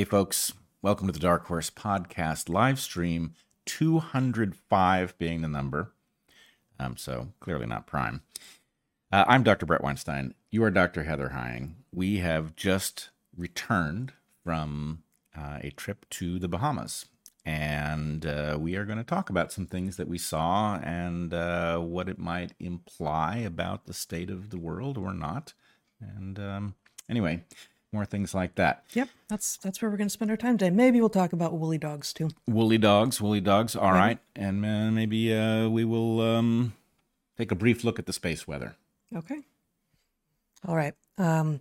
Hey, folks, welcome to the Dark Horse Podcast live stream, 205 being the number. Um, so clearly not prime. Uh, I'm Dr. Bret Weinstein. You are Dr. Heather Heying. We have just returned from uh, a trip to the Bahamas. And uh, we are going to talk about some things that we saw and uh, what it might imply about the state of the world or not. And um, anyway, more things like that. Yep, that's that's where we're going to spend our time today. Maybe we'll talk about woolly dogs too. Woolly dogs, woolly dogs. All right, and uh, maybe uh, we will um, take a brief look at the space weather. Okay. All right. Um,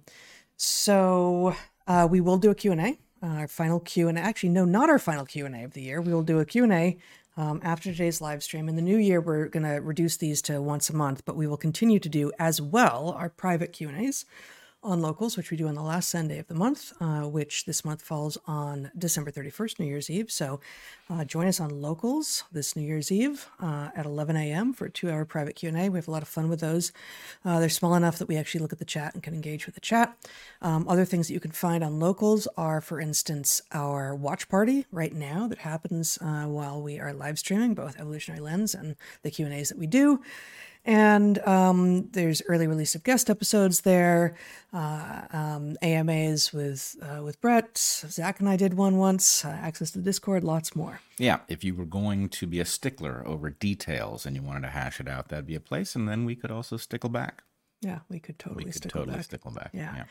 so uh, we will do a Q and A. Uh, our final Q and actually no, not our final Q and A of the year. We will do a Q and A um, after today's live stream. In the new year, we're going to reduce these to once a month, but we will continue to do as well our private Q and A's on locals, which we do on the last Sunday of the month, uh, which this month falls on December 31st, New Year's Eve. So uh, join us on locals this New Year's Eve uh, at 11 a.m. for a two-hour private Q&A. We have a lot of fun with those. Uh, they're small enough that we actually look at the chat and can engage with the chat. Um, other things that you can find on locals are, for instance, our watch party right now that happens uh, while we are live streaming both Evolutionary Lens and the Q&As that we do. And um, there's early release of guest episodes there, uh, um, AMAs with uh, with Bret. Zach and I did one once. Uh, access to Discord, lots more. Yeah, if you were going to be a stickler over details and you wanted to hash it out, that'd be a place. And then we could also stickle back. Yeah, we could totally we could stickle totally back. stickle back. Yeah. yeah.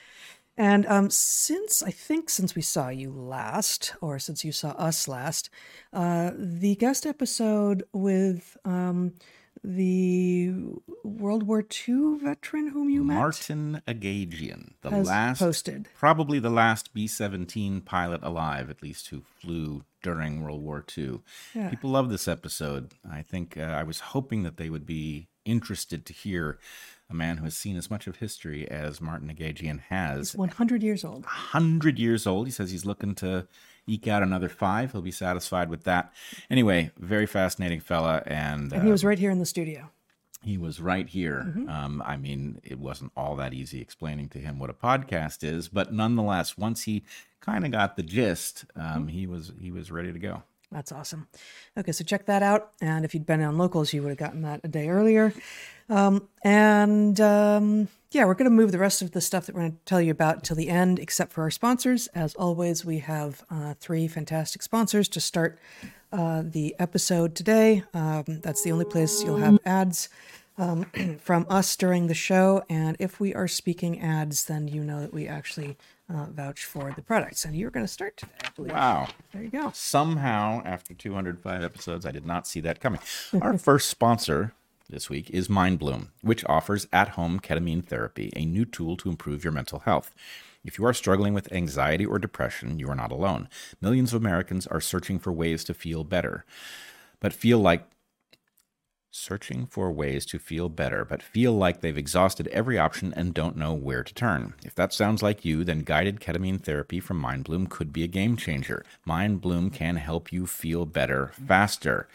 And um, since I think since we saw you last, or since you saw us last, uh, the guest episode with um, the World War II veteran whom you met Martin Agagian, the last, posted. probably the last B 17 pilot alive, at least, who flew during World War II. Yeah. People love this episode. I think uh, I was hoping that they would be interested to hear a man who has seen as much of history as Martin Agagian has. He's 100 years old. 100 years old. He says he's looking to eke out another five. He'll be satisfied with that. Anyway, very fascinating fella. And, And he uh, was right here in the studio. he was right here. Mm-hmm. Um, I mean, it wasn't all that easy explaining to him what a podcast is, but nonetheless, once he kind of got the gist, um, Mm-hmm. he was he was ready to go. That's awesome. Okay, so check that out. And if you'd been on locals, you would have gotten that a day earlier. Um, and um, yeah, we're going to move the rest of the stuff that we're going to tell you about till the end, except for our sponsors. As always, we have uh, three fantastic sponsors to start uh, the episode today. Um, that's the only place you'll have ads um, from us during the show. And if we are speaking ads, then you know that we actually uh, vouch for the products. And you're going to start today, I believe. Wow. There you go. Somehow, after 205 episodes, I did not see that coming. Our first sponsor this week is MindBloom, which offers at home ketamine therapy, a new tool to improve your mental health. If you are struggling with anxiety or depression, you are not alone. Millions of Americans are searching for ways to feel better, but feel like searching for ways to feel better, but feel like they've exhausted every option and don't know where to turn. If that sounds like you, then guided ketamine therapy from MindBloom could be a game changer. MindBloom can help you feel better faster.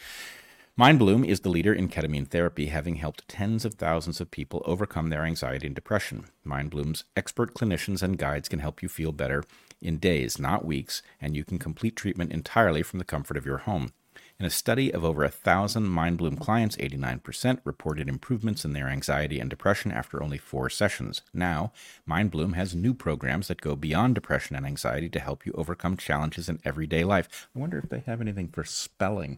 MindBloom is the leader in ketamine therapy, having helped tens of thousands of people overcome their anxiety and depression. MindBloom's expert clinicians and guides can help you feel better in days, not weeks, and you can complete treatment entirely from the comfort of your home. In a study of over a thousand MindBloom clients, 89% reported improvements in their anxiety and depression after only four sessions. Now, MindBloom has new programs that go beyond depression and anxiety to help you overcome challenges in everyday life. I wonder if they have anything for spelling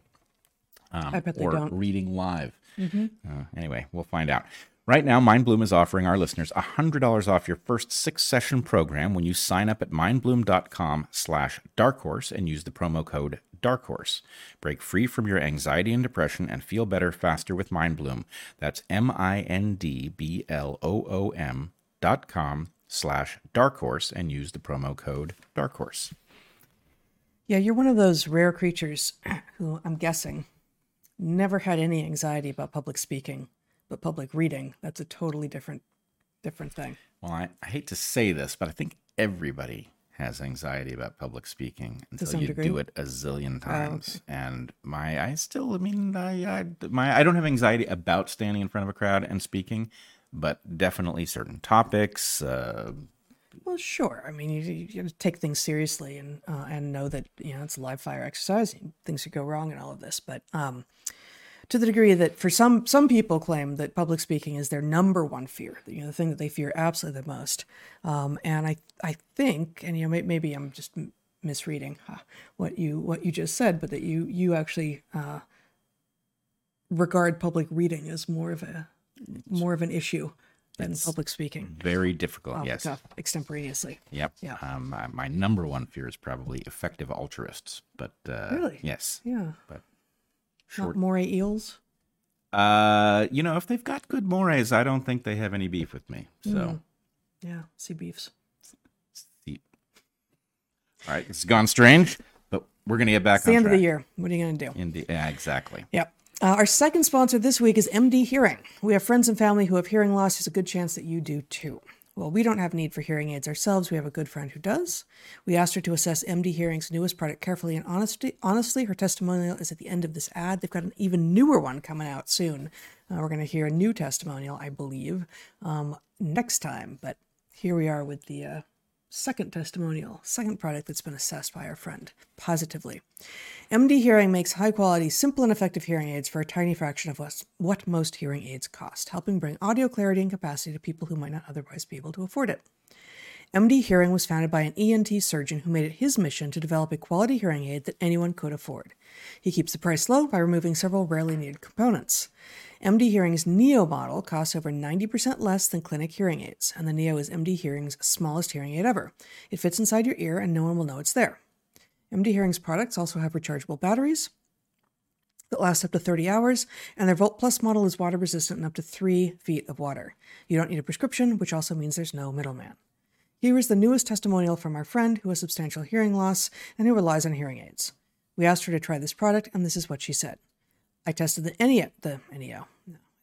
um, I bet they or don't. reading live. Uh, anyway, we'll find out. Right now, MindBloom is offering our listeners $100 off your first six-session program when you sign up at mindbloom.com slash darkhorse and use the promo code darkhorse. Break free from your anxiety and depression and feel better faster with MindBloom. That's M-I-N-D-B-L-O-O-M dot com slash darkhorse and use the promo code darkhorse. Yeah, you're one of those rare creatures who I'm guessing never had any anxiety about public speaking, but public reading, that's a totally different different thing. Well, I, I hate to say this, but I think everybody has anxiety about public speaking until you degree? do it a zillion times. And my, I still, I mean, I, I, my, I don't have anxiety about standing in front of a crowd and speaking, but definitely certain topics, uh, Well, sure. I mean, you, you got to take things seriously and uh, and know that you know it's a live fire exercise. Things could go wrong in all of this, but um, to the degree that for some some people claim that public speaking is their number one fear, you know, the thing that they fear absolutely the most. Um, and I I think, and you know, may, maybe I'm just misreading huh, what you what you just said, but that you you actually uh, regard public reading as more of a more of an issue than public speaking. Very difficult. off the yes. cuff, extemporaneously. Yep. Yeah. Um, my, my number one fear is probably effective altruists, but uh, Really? yes. Yeah. But Not short. moray eels. Uh, you know, if they've got good mores, I don't think they have any beef with me. So. Mm. Yeah, sea beefs. See. All right, it's gone strange, but we're gonna get back It's the on end of track. the year. What are you going to do? In the, yeah, exactly. Yep. Uh, our second sponsor this week is MD Hearing. We have friends and family who have hearing loss. There's a good chance that you do too. Well, we don't have need for hearing aids ourselves. We have a good friend who does. We asked her to assess MD Hearing's newest product carefully and honestly. Honestly, her testimonial is at the end of this ad. They've got an even newer one coming out soon. Uh, we're going to hear a new testimonial, I believe, um, next time. But here we are with the uh, second testimonial, second product that's been assessed by our friend positively. MD Hearing makes high quality, simple, and effective hearing aids for a tiny fraction of what, what most hearing aids cost, helping bring audio clarity and capacity to people who might not otherwise be able to afford it. MD Hearing was founded by an ENT surgeon who made it his mission to develop a quality hearing aid that anyone could afford. He keeps the price low by removing several rarely needed components. MD Hearing's Neo model costs over 90% less than clinic hearing aids, and the Neo is MD Hearing's smallest hearing aid ever. It fits inside your ear and no one will know it's there. MD Hearing's products also have rechargeable batteries that last up to 30 hours, and their Volt Plus model is water resistant in up to 3 feet of water. You don't need a prescription, which also means there's no middleman. Here is the newest testimonial from our friend who has substantial hearing loss and who relies on hearing aids. We asked her to try this product, and this is what she said. I tested the Neo, the Neo.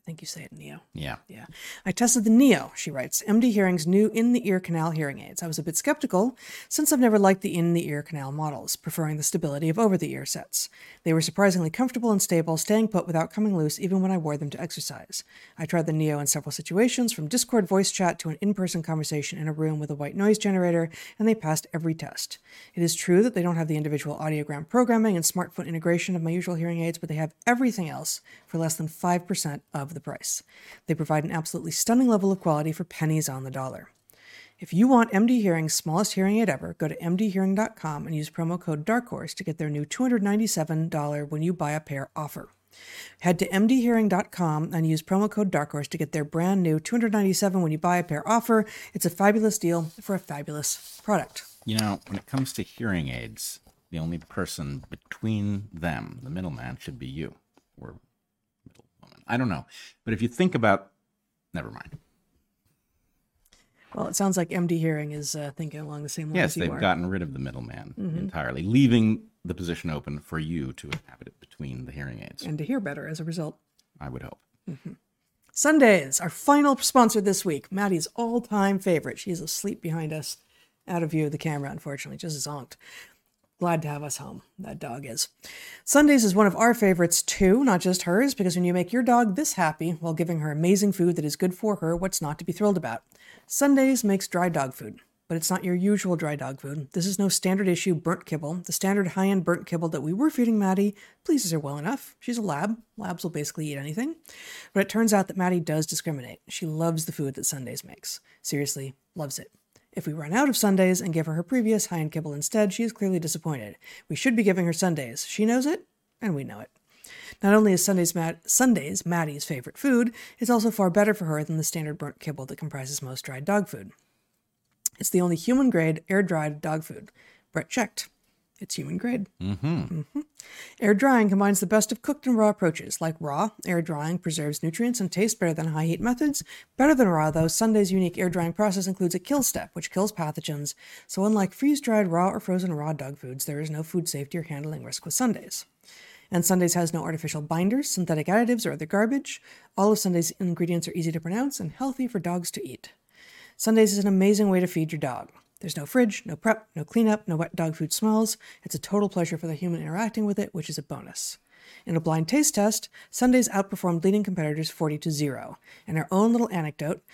I think you say it Neo. Yeah. Yeah. I tested the Neo, she writes, MD Hearing's new in the ear canal hearing aids. I was a bit skeptical since I've never liked the in the ear canal models, preferring the stability of over the ear sets. They were surprisingly comfortable and stable, staying put without coming loose even when I wore them to exercise. I tried the Neo in several situations, from Discord voice chat to an in person conversation in a room with a white noise generator, and they passed every test. It is true that they don't have the individual audiogram programming and smartphone integration of my usual hearing aids, but they have everything else for less than 5% of the price. They provide an absolutely stunning level of quality for pennies on the dollar. If you want MD Hearing's smallest hearing aid ever, go to mdhearing.com and use promo code DARKHORSE to get their new $297 when you buy a pair offer. Head to mdhearing.com and use promo code DARKHORSE to get their brand new $297 when you buy a pair offer. It's a fabulous deal for a fabulous product. You know, when it comes to hearing aids, the only person between them, the middleman, should be you. I don't know. But if you think about, never mind. Well, it sounds like MD Hearing is uh, thinking along the same lines Yes, they've are. gotten rid of the middleman entirely, leaving the position open for you to inhabit it between the hearing aids. and to hear better as a result. I would hope. Sundays, our final sponsor this week, Maddie's all time favorite. She's asleep behind us, out of view of the camera, unfortunately, just zonked. Glad to have us home, that dog is. Sundays is one of our favorites too, not just hers, because when you make your dog this happy while giving her amazing food that is good for her, what's not to be thrilled about? Sundays makes dry dog food, but it's not your usual dry dog food. This is no standard issue burnt kibble. The standard high end burnt kibble that we were feeding Maddie pleases her well enough. She's a lab. Labs will basically eat anything. But it turns out that Maddie does discriminate. She loves the food that Sundays makes. Seriously, loves it. If we run out of Sundays and give her her previous high end kibble instead, she is clearly disappointed. We should be giving her Sundays. She knows it, and we know it. Not only is Sundays, Mad- Sundays Maddie's favorite food, it's also far better for her than the standard burnt kibble that comprises most dried dog food. It's the only human grade air dried dog food. Bret checked. It's human grade. Mm-hmm. Air drying combines the best of cooked and raw approaches. Like raw, air drying preserves nutrients and tastes better than high heat methods. Better than raw, though, Sunday's unique air drying process includes a kill step, which kills pathogens. So, unlike freeze dried, raw, or frozen raw dog foods, there is no food safety or handling risk with Sundays. And Sundays has no artificial binders, synthetic additives, or other garbage. All of Sunday's ingredients are easy to pronounce and healthy for dogs to eat. Sundays is an amazing way to feed your dog. There's no fridge, no prep, no cleanup, no wet dog food smells. It's a total pleasure for the human interacting with it, which is a bonus. In a blind taste test, Sundays outperformed leading competitors 40 to 0. And our own little anecdote,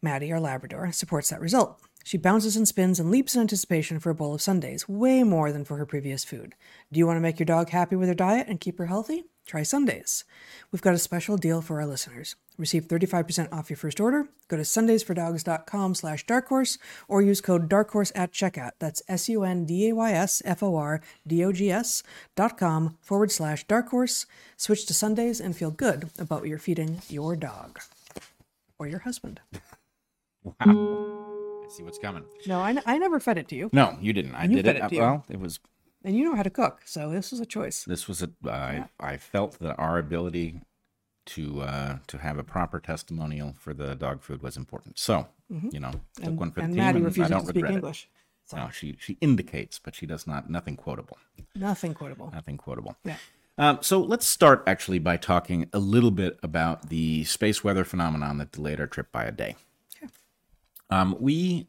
Maddie, our Labrador, supports that result. She bounces and spins and leaps in anticipation for a bowl of Sundays, way more than for her previous food. Do you want to make your dog happy with her diet and keep her healthy? Try Sundays. We've got a special deal for our listeners. Receive 35% off your first order. Go to sundaysfordogs.com slash darkhorse or use code darkhorse at checkout. That's S-U-N-D-A-Y-S-F-O-R-D-O-G-S dot com forward slash darkhorse. Switch to Sundays and feel good about what you're feeding your dog or your husband. Wow. I see what's coming. No, I, I never fed it to you. No, you didn't. I You did fed it. it uh, to you. well, it was And you know how to cook, so this was a choice. this was a I I felt that our ability to uh to have a proper testimonial for the dog food was important. So, you know, took Mm-hmm. And, one for the team Maddie and I don't to speak regret English. it. No, she she indicates, but she does not nothing quotable. Nothing quotable. Nothing quotable. Yeah. Um, so let's start actually by talking a little bit about the space weather phenomenon that delayed our trip by a day. Um, we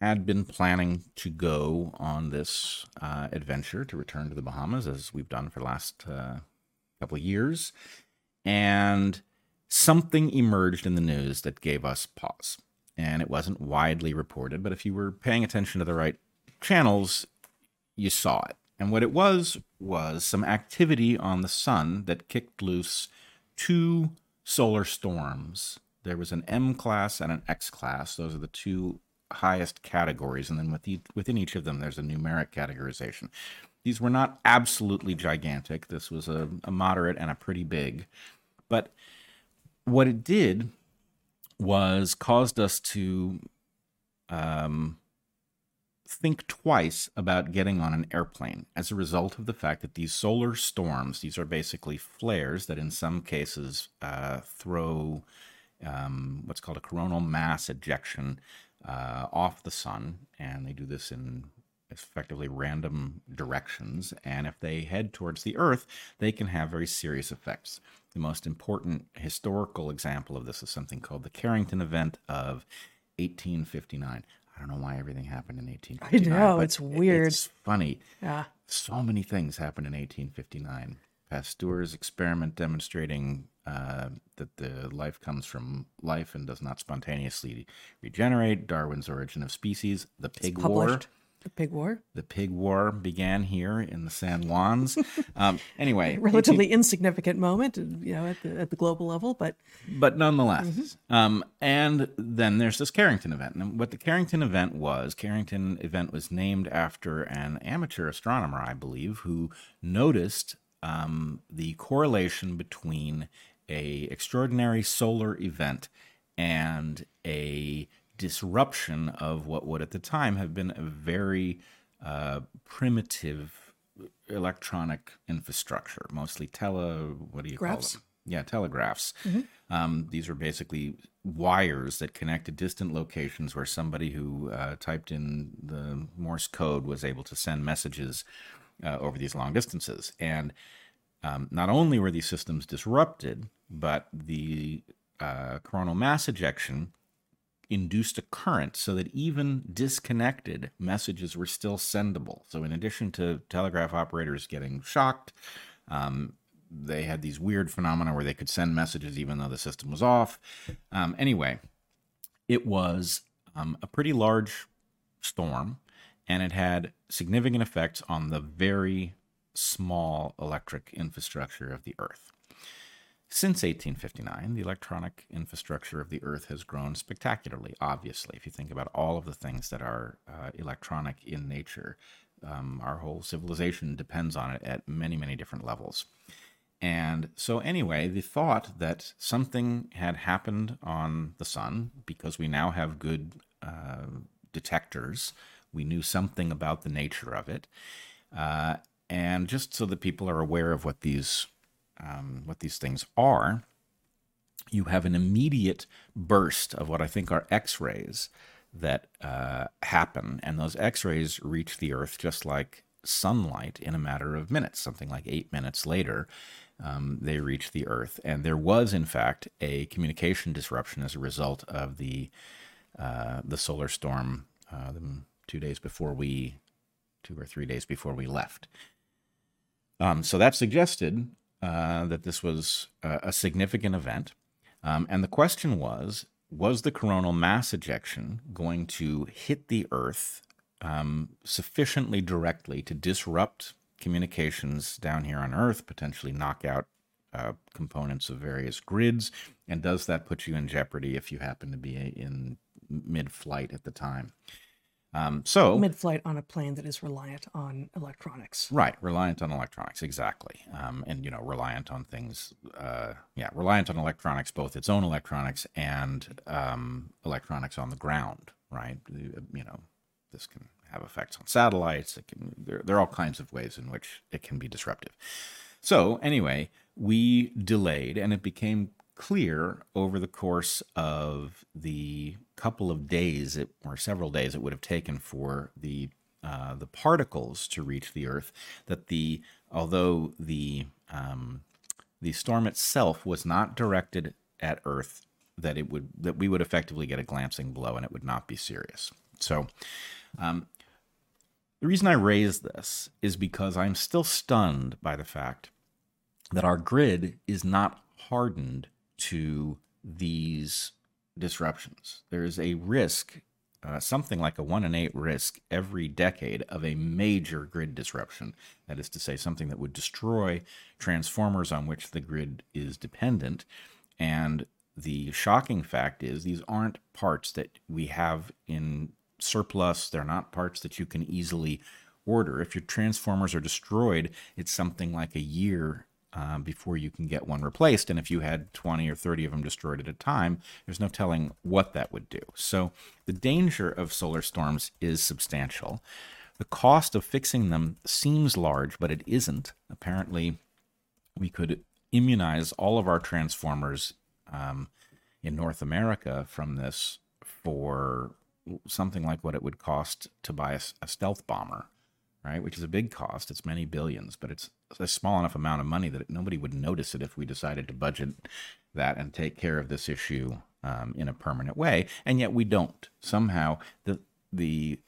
had been planning to go on this uh, adventure to return to the Bahamas, as we've done for the last uh, couple of years, and something emerged in the news that gave us pause. And it wasn't widely reported, but if you were paying attention to the right channels, you saw it. And what it was was some activity on the sun that kicked loose two solar storms. There was an M class and an X class. Those are the two highest categories. And then with each, within each of them, there's a numeric categorization. These were not absolutely gigantic. This was a, a moderate and a pretty big. But what it did was caused us to um, think twice about getting on an airplane as a result of the fact that these solar storms, these are basically flares that in some cases uh, throw um, what's called a coronal mass ejection uh, off the sun. And they do this in effectively random directions. And if they head towards the Earth, they can have very serious effects. The most important historical example of this is something called the Carrington event of 1859. I don't know why everything happened in 1859. I know, it's weird. It's funny. Yeah. So many things happened in 1859. Pasteur's experiment demonstrating uh, that the life comes from life and does not spontaneously regenerate. Darwin's Origin of Species. The Pig War. The pig war. The Pig War began here in the San Juans. um, anyway, Relatively insignificant moment, you know, at the at the global level, but but nonetheless. Um, and then there's this Carrington event. And what the Carrington event was, Carrington event was named after an amateur astronomer, I believe, who noticed um, the correlation between a extraordinary solar event and a disruption of what would at the time have been a very uh, primitive electronic infrastructure, mostly tele. What do you Graphs? call them? Yeah, telegraphs. Um, these are basically wires that connected distant locations where somebody who uh, typed in the Morse code was able to send messages uh, over these long distances. And um, not only were these systems disrupted, but the uh, coronal mass ejection induced a current so that even disconnected messages were still sendable. So, in addition to telegraph operators getting shocked, um, they had these weird phenomena where they could send messages even though the system was off. Um, anyway, it was um, a pretty large storm and it had significant effects on the very small electric infrastructure of the Earth. Since 1859, the electronic infrastructure of the Earth has grown spectacularly, obviously. If you think about all of the things that are uh, electronic in nature, um, our whole civilization depends on it at many, many different levels. And so, anyway, the thought that something had happened on the sun because we now have good uh, detectors, we knew something about the nature of it, uh, and just so that people are aware of what these um, what these things are, you have an immediate burst of what I think are X-rays that uh, happen, and those X-rays reach the Earth just like sunlight in a matter of minutes, something like eight minutes later. Um, they reach the Earth, and there was, in fact, a communication disruption as a result of the uh, the solar storm uh, two days before we, two or three days before we left. Um, so that suggested uh, that this was a, a significant event. Um, and the question was was the coronal mass ejection going to hit the Earth um, sufficiently directly to disrupt communications down here on Earth, potentially knock out uh, components of various grids? And does that put you in jeopardy if you happen to be in mid flight at the time? Um, so mid-flight on a plane that is reliant on electronics. Right, reliant on electronics, exactly, um, and you know, reliant on things. Uh, yeah, reliant on electronics, both its own electronics and um, electronics on the ground. Right, you know, this can have effects on satellites. It can. There, there are all kinds of ways in which it can be disruptive. So anyway, we delayed, and it became clear over the course of the couple of days it, or several days it would have taken for the uh, the particles to reach the Earth that the although the um, the storm itself was not directed at Earth that it would that we would effectively get a glancing blow and it would not be serious. So um, the reason I raise this is because I'm still stunned by the fact that our grid is not hardened to these disruptions. There is a risk, uh, something like a one in eight risk every decade of a major grid disruption. That is to say, something that would destroy transformers on which the grid is dependent. And the shocking fact is, these aren't parts that we have in surplus. They're not parts that you can easily order. If your transformers are destroyed, it's something like a year um, before you can get one replaced. And if you had 20 or 30 of them destroyed at a time, there's no telling what that would do. So the danger of solar storms is substantial. The cost of fixing them seems large, but it isn't. Apparently, we could immunize all of our transformers um, in North America from this for something like what it would cost to buy a, a stealth bomber right? Which is a big cost. It's many billions, but it's a small enough amount of money that nobody would notice it if we decided to budget that and take care of this issue um, in a permanent way. And yet we don't. Somehow the the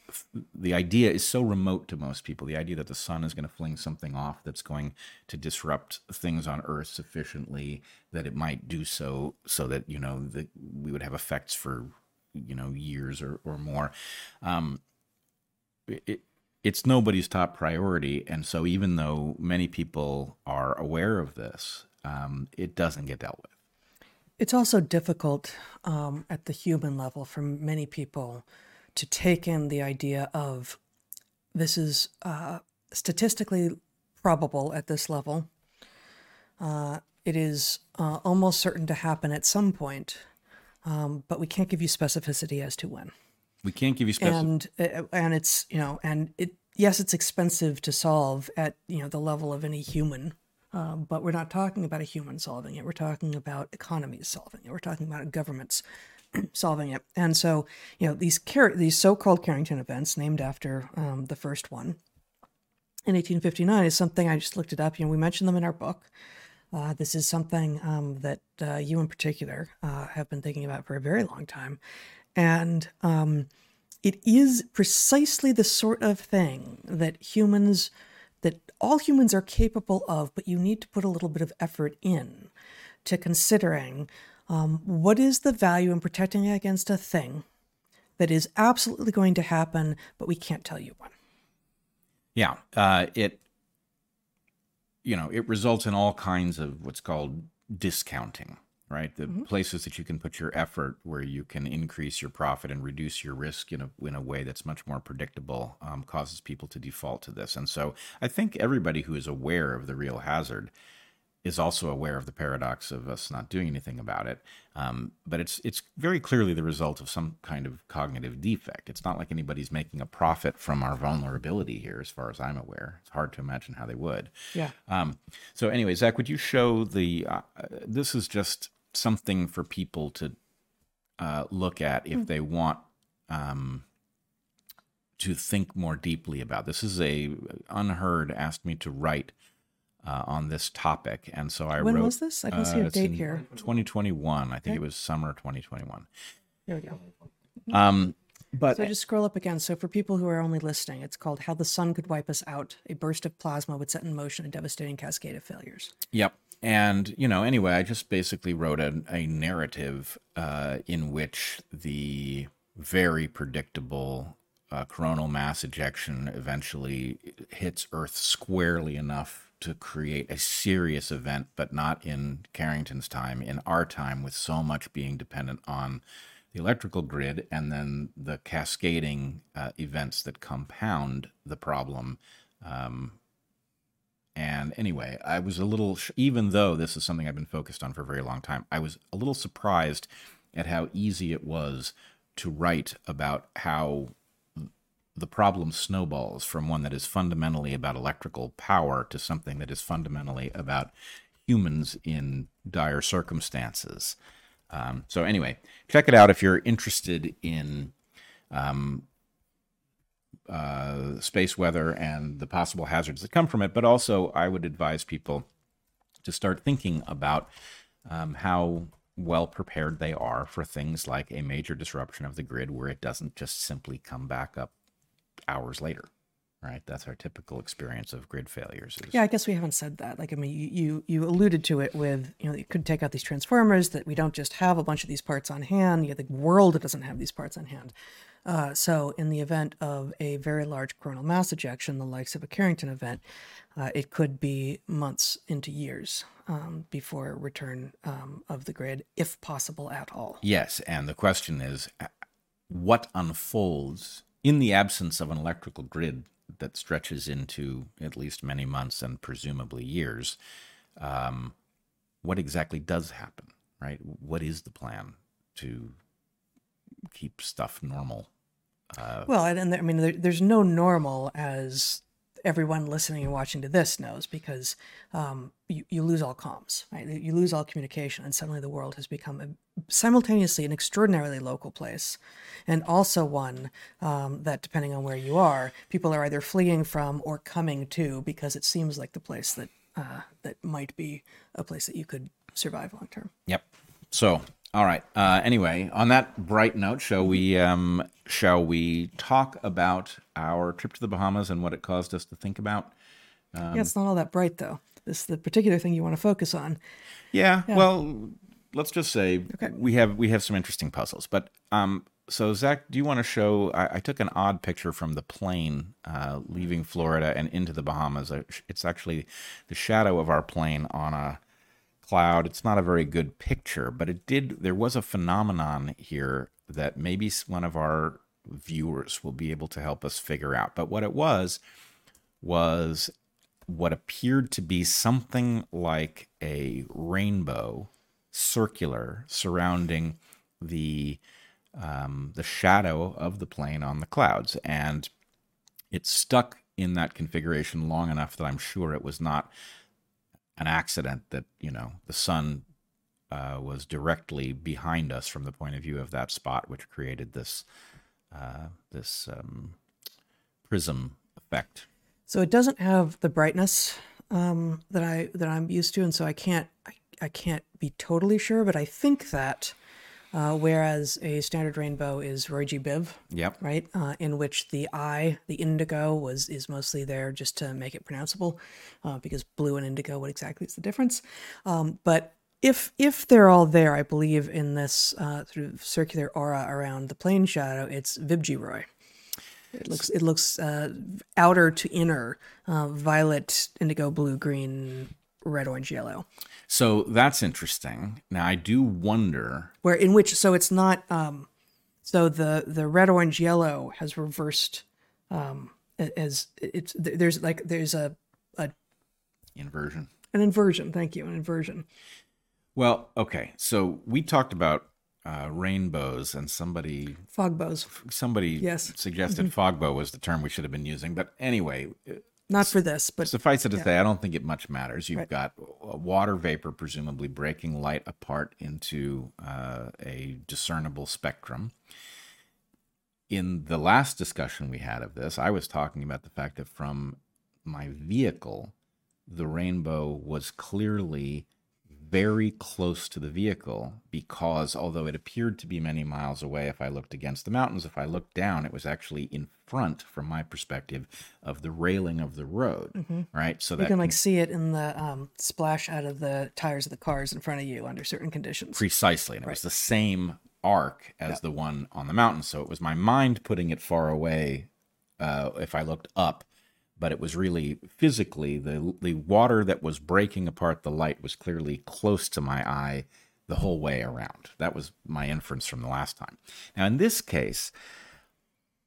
the idea is so remote to most people. The idea that the sun is going to fling something off that's going to disrupt things on Earth sufficiently that it might do so, so that you know that we would have effects for you know years or or more. Um, it, it's nobody's top priority. And so, even though many people are aware of this, um, it doesn't get dealt with. It's also difficult um, at the human level for many people to take in the idea of this is uh, statistically probable at this level. Uh, it is uh, almost certain to happen at some point, um, but we can't give you specificity as to when. We can't give you specific. And uh, and it's you know and it yes it's expensive to solve at you know the level of any human, um, but we're not talking about a human solving it. We're talking about economies solving it. We're talking about governments solving it. And so you know these Car- these so-called Carrington events, named after um, the first one in 1859, is something I just looked it up. You know we mentioned them in our book. Uh, this is something um, that uh, you in particular uh, have been thinking about for a very long time. And um, it is precisely the sort of thing that humans, that all humans are capable of, but you need to put a little bit of effort in to considering um, what is the value in protecting against a thing that is absolutely going to happen, but we can't tell you when. Yeah, uh, it you know it results in all kinds of what's called discounting right? The mm-hmm. places that you can put your effort where you can increase your profit and reduce your risk in a, in a way that's much more predictable um, causes people to default to this. And so I think everybody who is aware of the real hazard is also aware of the paradox of us not doing anything about it. Um, but it's it's very clearly the result of some kind of cognitive defect. It's not like anybody's making a profit from our vulnerability here, as far as I'm aware. It's hard to imagine how they would. Yeah. Um, so anyway, Zach, would you show the? Uh, this is just something for people to uh, look at if mm. they want um, to think more deeply about. This is a UnHerd asked me to write uh, on this topic, and so I when wrote. When was this? I can uh, see a date here. 2021. I think okay. it was summer 2021. There we go. Um, but so I just scroll up again. So for people who are only listening, it's called "How the Sun Could Wipe Us Out." A burst of plasma would set in motion a devastating cascade of failures. Yep. And you know, anyway, I just basically wrote a, a narrative uh, in which the very predictable uh, coronal mass ejection eventually hits Earth squarely enough to create a serious event, but not in Carrington's time, in our time, with so much being dependent on the electrical grid and then the cascading uh, events that compound the problem. Um, and anyway, I was a little, even though this is something I've been focused on for a very long time, I was a little surprised at how easy it was to write about how the problem snowballs from one that is fundamentally about electrical power to something that is fundamentally about humans in dire circumstances. Um, so, anyway, check it out if you're interested in um, uh, space weather and the possible hazards that come from it. But also, I would advise people to start thinking about um, how well prepared they are for things like a major disruption of the grid where it doesn't just simply come back up hours later right? That's our typical experience of grid failures is... yeah i guess we haven't said that. Like i mean you, you alluded to it with you know you could take out these transformers that we don't just have a bunch of these parts on hand. Know, the world doesn't have these parts on hand uh, so, in the event of a very large coronal mass ejection, the likes of a Carrington event, uh, it could be months into years um, before return um, of the grid, if possible at all. Yes, and the question is uh, what unfolds in the absence of an electrical grid that stretches into at least many months and presumably years? Um, what exactly does happen, right? What is the plan to keep stuff normal uh, well, and, and I mean, there, there's no normal as everyone listening and watching to this knows because um, you, you lose all comms, right? You lose all communication, and suddenly the world has become a, simultaneously an extraordinarily local place, and also one um, that, depending on where you are, people are either fleeing from or coming to because it seems like the place that uh, that might be a place that you could survive long term. Yep. So all right. Uh, anyway, on that bright note, shall we um, shall we talk about our trip to the Bahamas and what it caused us to think about? Um, yeah, it's not all that bright though. This is the particular thing you want to focus on. Yeah. yeah. Well, let's just say okay. we have we have some interesting puzzles. But um, so Zach, do you want to show? I, I took an odd picture from the plane uh, leaving Florida and into the Bahamas. It's actually the shadow of our plane on a cloud. It's not a very good picture, but it did. There was a phenomenon here that maybe one of our viewers will be able to help us figure out. But what it was was what appeared to be something like a rainbow, circular, surrounding the um, the shadow of the plane on the clouds, and it stuck in that configuration long enough that I'm sure it was not an accident that you know the sun uh, was directly behind us from the point of view of that spot, which created this uh, this um, prism effect. So it doesn't have the brightness um, that I that I'm used to, and so I can't I, I can't be totally sure, but I think that uh, whereas a standard rainbow is Roy G. Biv. Yep. Right. Uh, in which the I, the indigo, was is mostly there just to make it pronounceable, uh, because blue and indigo, what exactly is the difference? Um, but if if they're all there, I believe in this uh, sort of circular aura around the plane shadow, it's Vibgyroi. It looks it looks uh, outer to inner, uh, violet, indigo, blue, green, red, orange, yellow. So that's interesting. Now I do wonder where in which so it's not um so the the red, orange, yellow has reversed um as it's there's like there's a a inversion. An inversion, thank you, an inversion. Well, okay. So we talked about uh, rainbows and somebody fogbows. Somebody yes. suggested mm-hmm. fogbow was the term we should have been using. But anyway, not for this, but suffice it to yeah. say, I don't think it much matters. You've right. got water vapor, presumably breaking light apart into uh, a discernible spectrum. In the last discussion we had of this, I was talking about the fact that from my vehicle, the rainbow was clearly very close to the vehicle because although it appeared to be many miles away if I looked against the mountains, if I looked down, it was actually in front, from my perspective, of the railing of the road. Right. So Mm-hmm. You can like see it in the um, splash out of the tires of the cars in front of you under certain conditions. precisely. And it was the same arc as the one on the mountain. So it was my mind putting it far away uh, if I looked up, but it was really physically the the water that was breaking apart the light was clearly close to my eye the whole way around. That was my inference from the last time. Now in this case,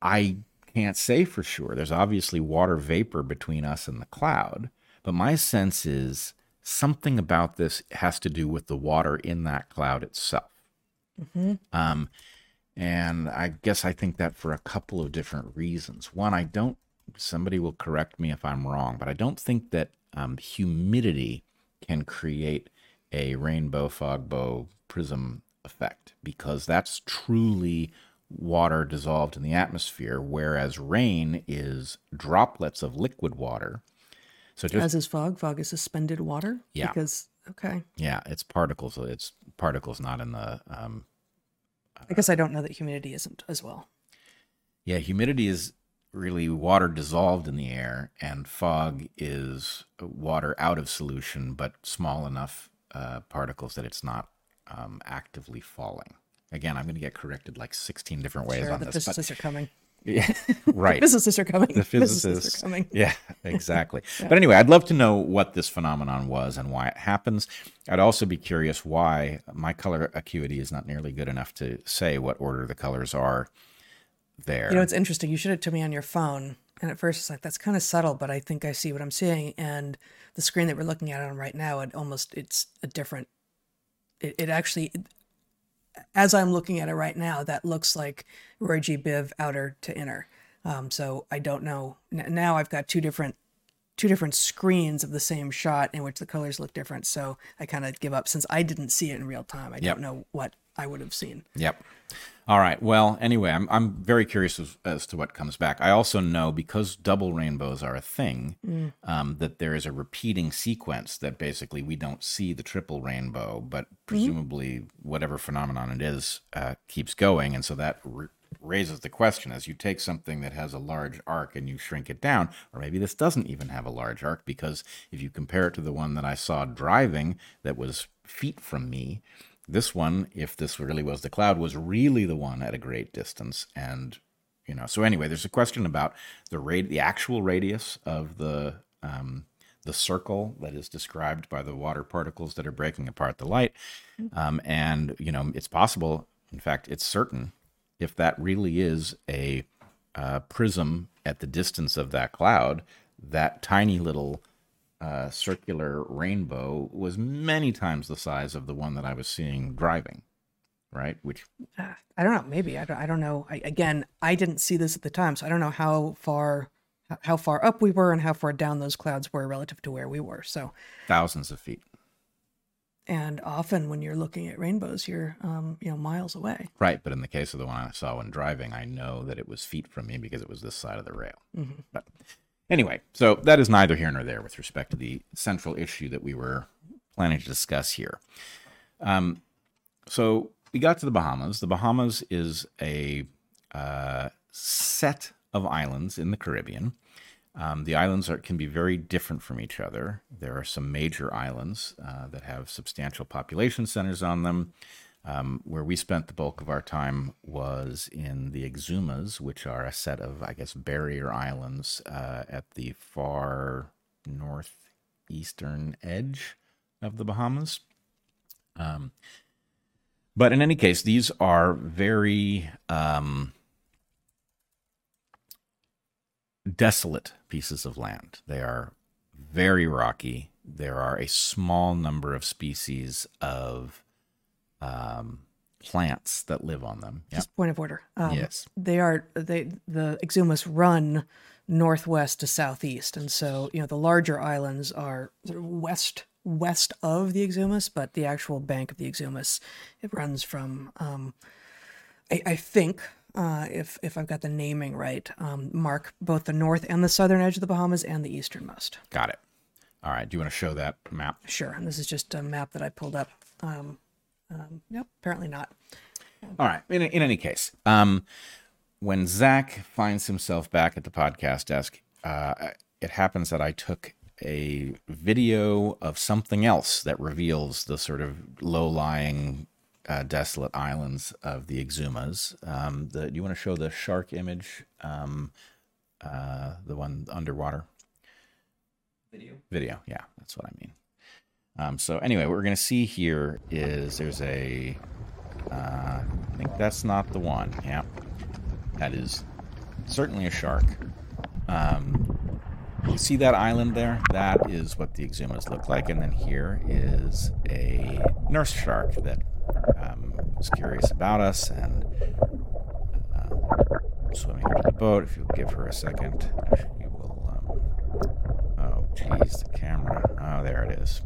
I can't say for sure. There's obviously water vapor between us and the cloud, but my sense is something about this has to do with the water in that cloud itself. Um, and I guess I think that for a couple of different reasons. One, I don't, somebody will correct me if I'm wrong, but I don't think that um, humidity can create a rainbow fog bow prism effect because that's truly water dissolved in the atmosphere, whereas rain is droplets of liquid water. So just As is fog. Fog is suspended water. Yeah. Because okay, yeah, it's particles. It's particles, not in the um, I guess I don't know that humidity isn't as well. Yeah, humidity is really water dissolved in the air, and fog is water out of solution, but small enough uh, particles that it's not um, actively falling. Again, I'm going to get corrected like 16 different ways Sure, on the this, but physicists are coming. yeah, right. the Physicists are coming. the physicists, are coming. Yeah, exactly. But anyway, I'd love to know what this phenomenon was and why it happens. I'd also be curious why my color acuity is not nearly good enough to say what order the colors are there. You know, it's interesting. You showed it to me on your phone, and at first it's like that's kind of subtle, but I think I see what I'm seeing. And the screen that we're looking at on right now, it almost it's a different. It, it actually, as I'm looking at it right now, that looks like Roy G. Biv outer to inner. Um, so I don't know. Now I've got two different two different screens of the same shot in which the colors look different. So I kind of give up since I didn't see it in real time. I Yep. don't know what I would have seen. Yep. All right. Well, anyway, I'm I'm very curious as, as to what comes back. I also know because double rainbows are a thing, um, that there is a repeating sequence that basically we don't see the triple rainbow, but presumably whatever phenomenon it is uh, keeps going, and so that r raises the question: as you take something that has a large arc and you shrink it down, or maybe this doesn't even have a large arc, because if you compare it to the one that I saw driving that was feet from me, this one, if this really was the cloud, was really the one at a great distance. And, you know, so anyway, there's a question about the rate, the actual radius of the, um, the circle that is described by the water particles that are breaking apart the light. Um, and, you know, it's possible, in fact, it's certain, if that really is a uh, prism at the distance of that cloud, that tiny little uh, circular rainbow was many times the size of the one that I was seeing driving, right? Which Uh, I don't know. Maybe I don't. I don't know. I, again, I didn't see this at the time, so I don't know how far how far up we were and how far down those clouds were relative to where we were. So, thousands of feet, and often when you're looking at rainbows, you're um, you know miles away. right? But in the case of the one I saw when driving, I know that it was feet from me because it was this side of the rail. But anyway, so that is neither here nor there with respect to the central issue that we were planning to discuss here. Um, so we got to the Bahamas. The Bahamas is a uh, set of islands in the Caribbean. Um, the islands are, can be very different from each other. There are some major islands uh, that have substantial population centers on them. Um, where we spent the bulk of our time was in the Exumas, which are a set of, I guess, barrier islands uh, at the far northeastern edge of the Bahamas. Um, but in any case, these are very um, desolate pieces of land. They are very rocky. There are a small number of species of um, plants that live on them. Yeah. Just point of order. Um, Yes. they are they the Exumas run northwest to southeast, and so you know the larger islands are sort of west west of the Exumas, but the actual bank of the Exumas it runs from um, I, I think uh, if if I've got the naming right, um, mark both the north and the southern edge of the Bahamas and the easternmost. Got it. All right. Do you want to show that map? Sure. And this is just a map that I pulled up. Um, um, nope, apparently not. All right. In, in any case, um, when Zach finds himself back at the podcast desk, uh, it happens that I took a video of something else that reveals the sort of low-lying, uh, desolate islands of the Exumas. Um, the, do you want to show the shark image? Um, uh, the one underwater Video. video. Yeah, that's what I mean. Um, so anyway, what we're going to see here is there's a. Uh, I think that's not the one. Yeah, that is certainly a shark. Um, see that island there? That is what the exumas look like. And then here is a nurse shark that um, was curious about us and uh, swimming up to the boat. If you'll give her a second, she will. Oh, the camera. Oh, there it is.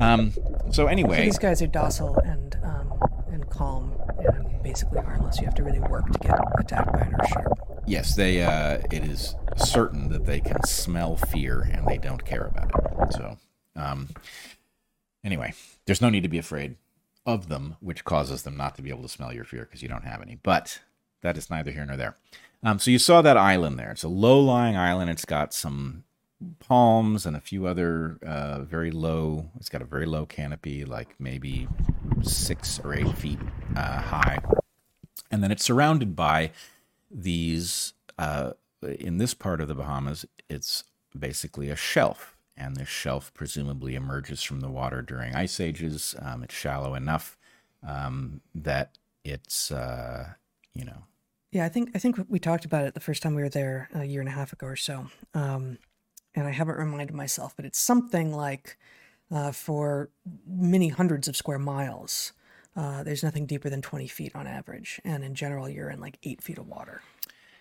Um, so So anyway, these guys are docile and um, and calm and basically harmless. You have to really work to get attacked by a nurse shark. yes, they. Uh, it is certain that they can smell fear and they don't care about it. So, um, anyway, there's no need to be afraid of them, which causes them not to be able to smell your fear because you don't have any. But that is neither here nor there. Um, so you saw that island there. It's a low-lying island. It's got some palms and a few other uh, very low. It's got a very low canopy, like maybe six or eight feet uh, high, and then it's surrounded by these. Uh, in this part of the Bahamas, it's basically a shelf, and this shelf presumably emerges from the water during ice ages. Um, it's shallow enough um, that it's uh, you know Yeah, I think I think we talked about it the first time we were there a year and a half ago or so. Um, and I haven't reminded myself, but it's something like uh, for many hundreds of square miles. Uh, there's nothing deeper than 20 feet on average, and in general, you're in like eight feet of water.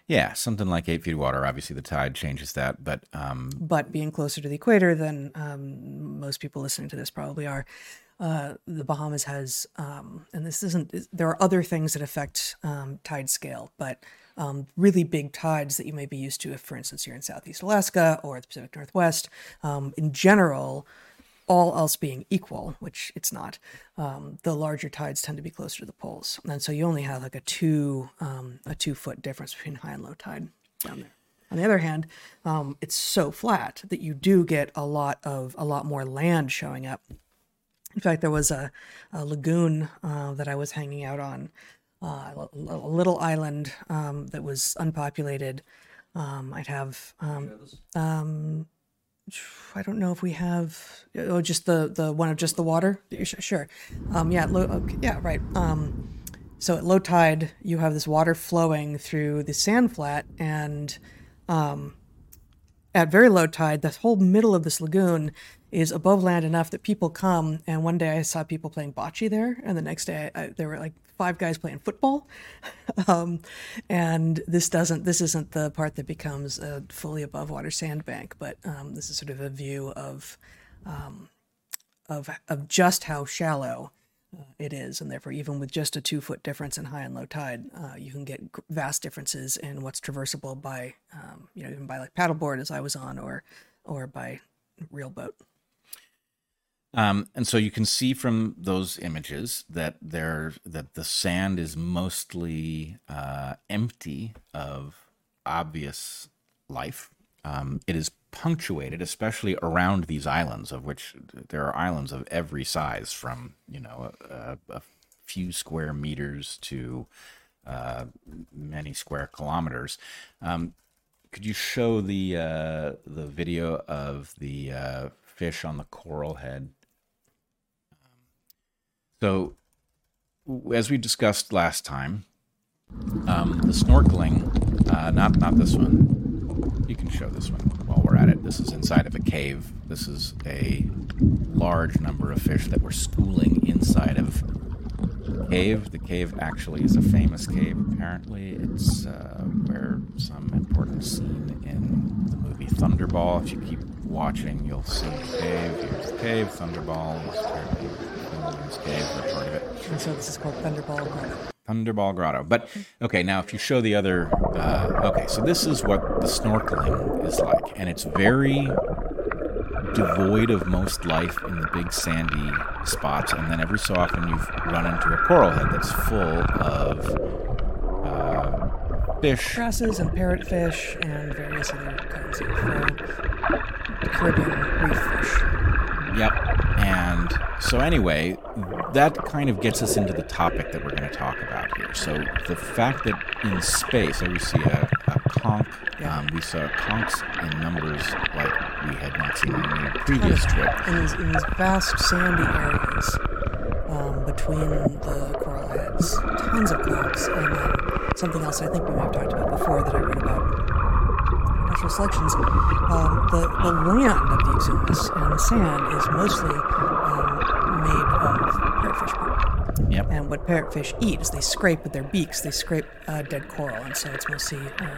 yeah something like eight feet of water. Obviously, the tide changes that, but um, But being closer to the equator than um, most people listening to this probably are, uh, the Bahamas has, um, and this isn't, there are other things that affect um, tide scale, but um, really big tides that you may be used to if, for instance, you're in Southeast Alaska or the Pacific Northwest, um, in general, all else being equal, which it's not, um, the larger tides tend to be closer to the poles, and so you only have like a two um, a two foot difference between high and low tide down there. On the other hand, um, it's so flat that you do get a lot of a lot more land showing up. In fact, there was a, a lagoon uh, that I was hanging out on, uh, a little island um, that was unpopulated. Um, I'd have um, um, I don't know if we have oh just the the one of just the water. Sure. Um, yeah, low, okay, yeah, right. Um, so at low tide, you have this water flowing through the sand flat, and at very low tide, the whole middle of this lagoon is above land enough that people come. And one day I saw people playing bocce there, and the next day I, there were like five guys playing football. um, and this doesn't, this isn't the part that becomes a fully above water sandbank, but um, this is sort of a view of um, of of just how shallow uh, it is, and therefore, even with just a two foot difference in high and low tide, uh, you can get vast differences in what's traversable by, um, you know, even by like paddleboard as I was on, or or by real boat. Um, and so you can see from those images that there that the sand is mostly uh, empty of obvious life. Um, it is punctuated, especially around these islands, of which there are islands of every size, from you know a, a few square meters to uh, many square kilometers. Um, could you show the uh, the video of the uh, fish on the coral head? So, as we discussed last time, um, the snorkeling, uh, not not this one. You can show this one while we're at it. This is inside of a cave. This is a large number of fish that were schooling inside of a cave. The cave actually is a famous cave. Apparently, it's uh, where some important scene in the movie Thunderball. If you keep watching, you'll see the cave. Here's the cave. Thunderball is apparently filmed in this cave or part of it. And so this is called Thunderball Grotto. Thunderball Grotto. But okay, now if you show the other, uh, okay, so this is what the snorkeling is like, and it's very devoid of most life in the big sandy spots, and then every so often you've run into a coral head that's full of uh, fish. Wrasses and parrotfish and various other kinds of uh, Caribbean reef fish. Yep. And so, anyway, that kind of gets us into the topic that we're going to talk about here. So, the fact that in space, so we see a, a conch, Yeah. um, we saw conchs in numbers like we had not seen in any previous trip. in these, in these vast sandy areas um, between the coral heads, tons of conchs, and then something else I think we may have talked about before that I read about natural selections. Um, the, the land of the Exumas and the sand is mostly um, made of parrotfish poop. Yep. And what parrotfish eat is they scrape with their beaks, they scrape uh, dead coral, and so it's mostly uh,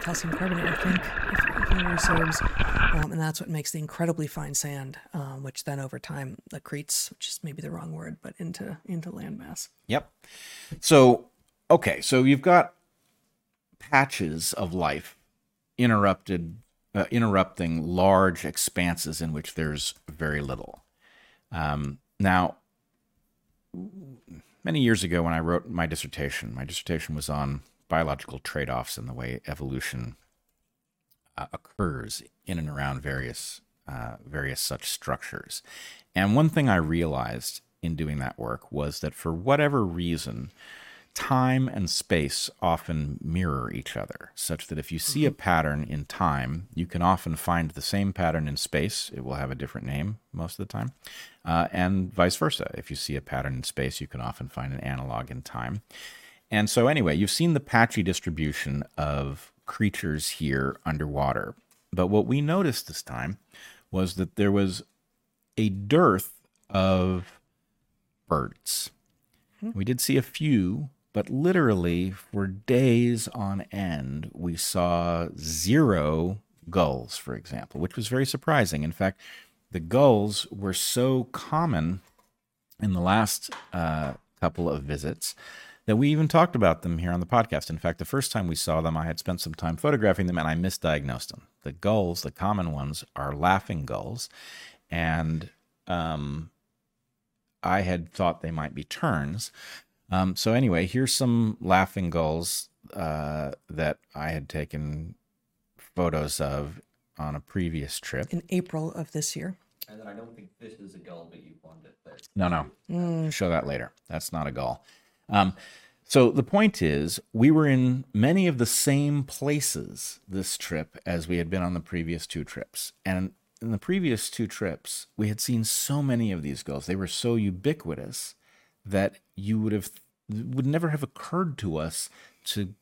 calcium carbonate, I think, if, if memory serves. Um, and that's what makes the incredibly fine sand, um, which then over time accretes, which is maybe the wrong word, but into into landmass. Yep. So, okay, so you've got patches of life interrupted, uh, interrupting large expanses in which there's very little. Um, now, many years ago, when I wrote my dissertation, my dissertation was on biological trade-offs and the way evolution uh, occurs in and around various uh, various such structures. And one thing I realized in doing that work was that for whatever reason, time and space often mirror each other, such that if you see a pattern in time, you can often find the same pattern in space. It will have a different name most of the time, uh, and vice versa. If you see a pattern in space, you can often find an analog in time. And so, anyway, you've seen the patchy distribution of creatures here underwater. But what we noticed this time was that there was a dearth of birds. We did see a few, but literally for days on end, we saw zero gulls, for example, which was very surprising. In fact, the gulls were so common in the last uh, couple of visits that we even talked about them here on the podcast. In fact, the first time we saw them, I had spent some time photographing them and I misdiagnosed them. The gulls, the common ones, are laughing gulls. And um, I had thought they might be terns. Um, so, anyway, here's some laughing gulls uh, that I had taken photos of on a previous trip. In April of this year, And then I don't think this is a gull, but you wanted it there. No, no. Show that later. That's not a gull. Um, so the point is, we were in many of the same places this trip as we had been on the previous two trips. And in the previous two trips, we had seen so many of these gulls. They were so ubiquitous that you would have would never have occurred to us to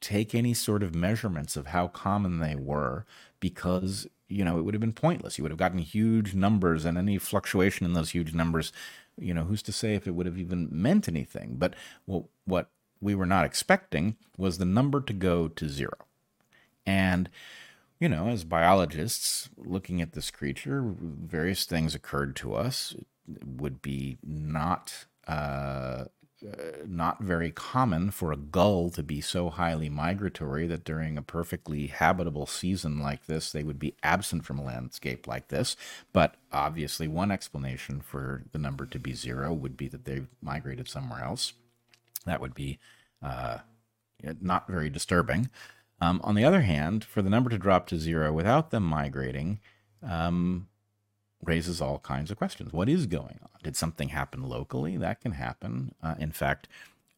take any sort of measurements of how common they were because you know it would have been pointless. You would have gotten huge numbers and any fluctuation in those huge numbers you know who's to say if it would have even meant anything? But what what we were not expecting was the number to go to zero. And you know as biologists looking at this creature various things occurred to us. It would be not uh, not very common for a gull to be so highly migratory that during a perfectly habitable season like this, they would be absent from a landscape like this. But obviously, one explanation for the number to be zero would be that they've migrated somewhere else. That would be uh, not very disturbing. Um, on the other hand, for the number to drop to zero without them migrating, um, raises all kinds of questions. What is going on? Did something happen locally? That can happen. Uh, in fact,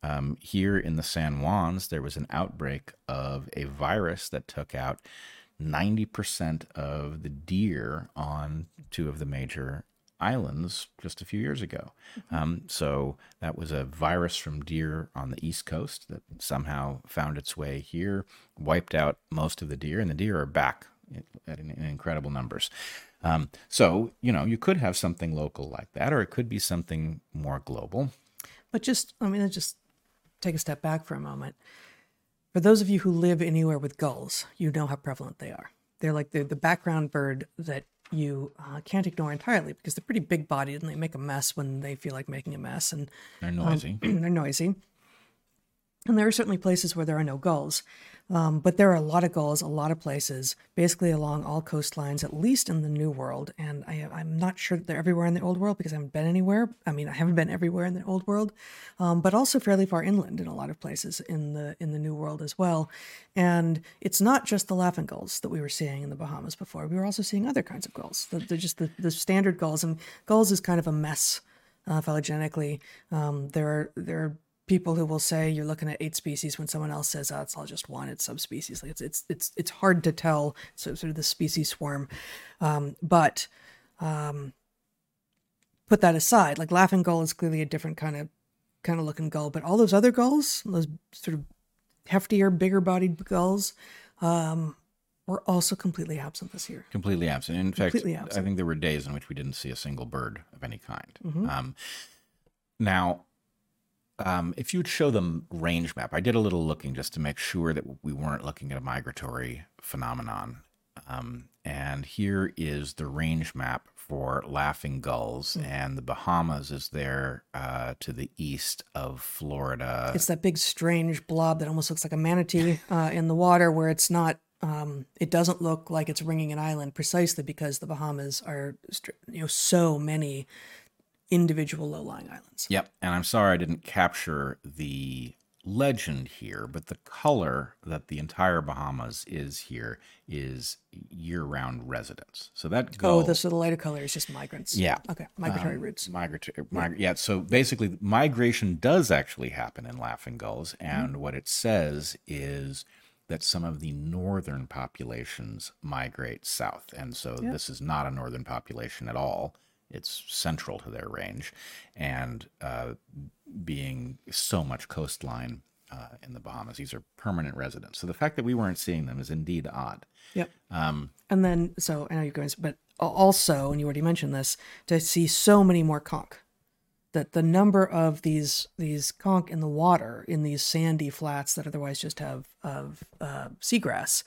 um, here in the San Juans, there was an outbreak of a virus that took out 90% of the deer on two of the major islands just a few years ago. Um, so that was a virus from deer on the East Coast that somehow found its way here, wiped out most of the deer, and the deer are back at in, in incredible numbers. Um, so, you know, you could have something local like that, or it could be something more global. But just, I mean, just take a step back for a moment. For those of you who live anywhere with gulls, you know how prevalent they are. They're like the, the background bird that you uh, can't ignore entirely because they're pretty big bodied and they make a mess when they feel like making a mess and They're noisy. they're noisy. And there are certainly places where there are no gulls. Um, but there are a lot of gulls, a lot of places, basically along all coastlines, at least in the New World. And I, I'm not sure that they're everywhere in the Old World because I haven't been anywhere. I mean, I haven't been everywhere in the Old World, um, but also fairly far inland in a lot of places in the in the New World as well. And it's not just the laughing gulls that we were seeing in the Bahamas before. We were also seeing other kinds of gulls. The, they're just the, the standard gulls, and gulls is kind of a mess uh, phylogenetically. Um, there are there are people who will say you're looking at eight species when someone else says oh, it's all just one it's subspecies like it's it's it's it's hard to tell so sort of the species swarm um, but um, put that aside like laughing gull is clearly a different kind of kind of looking gull but all those other gulls those sort of heftier bigger bodied gulls um, were also completely absent this year completely absent. In Completely fact, I think there were days in which we didn't see a single bird of any kind. Mhm. Um, now, um, if you would show them range map, I did a little looking just to make sure that we weren't looking at a migratory phenomenon. Um, and here is the range map for laughing gulls, Hmm. and the Bahamas is there uh, to the east of Florida. it's that big strange blob that almost looks like a manatee uh, in the water where it's not um, it doesn't look like it's ringing an island precisely because the bahamas are you know so many individual low-lying islands Yep. And I'm sorry I didn't capture the legend here, but the color that the entire Bahamas is here is year round residents. So that gull, oh the so the lighter color is just migrants Yeah. okay migratory um, routes Migratory, mig- yeah. So basically, migration does actually happen in laughing gulls, and what it says is that some of the northern populations migrate south, and so this is not a northern population at all. It's central to their range, and uh, being so much coastline uh, in the Bahamas, these are permanent residents. So the fact that we weren't seeing them is indeed odd. yep Um, and then so i know you're going but also and you already mentioned this to see so many more conch that the number of these these conch in the water in these sandy flats that otherwise just have of uh, seagrass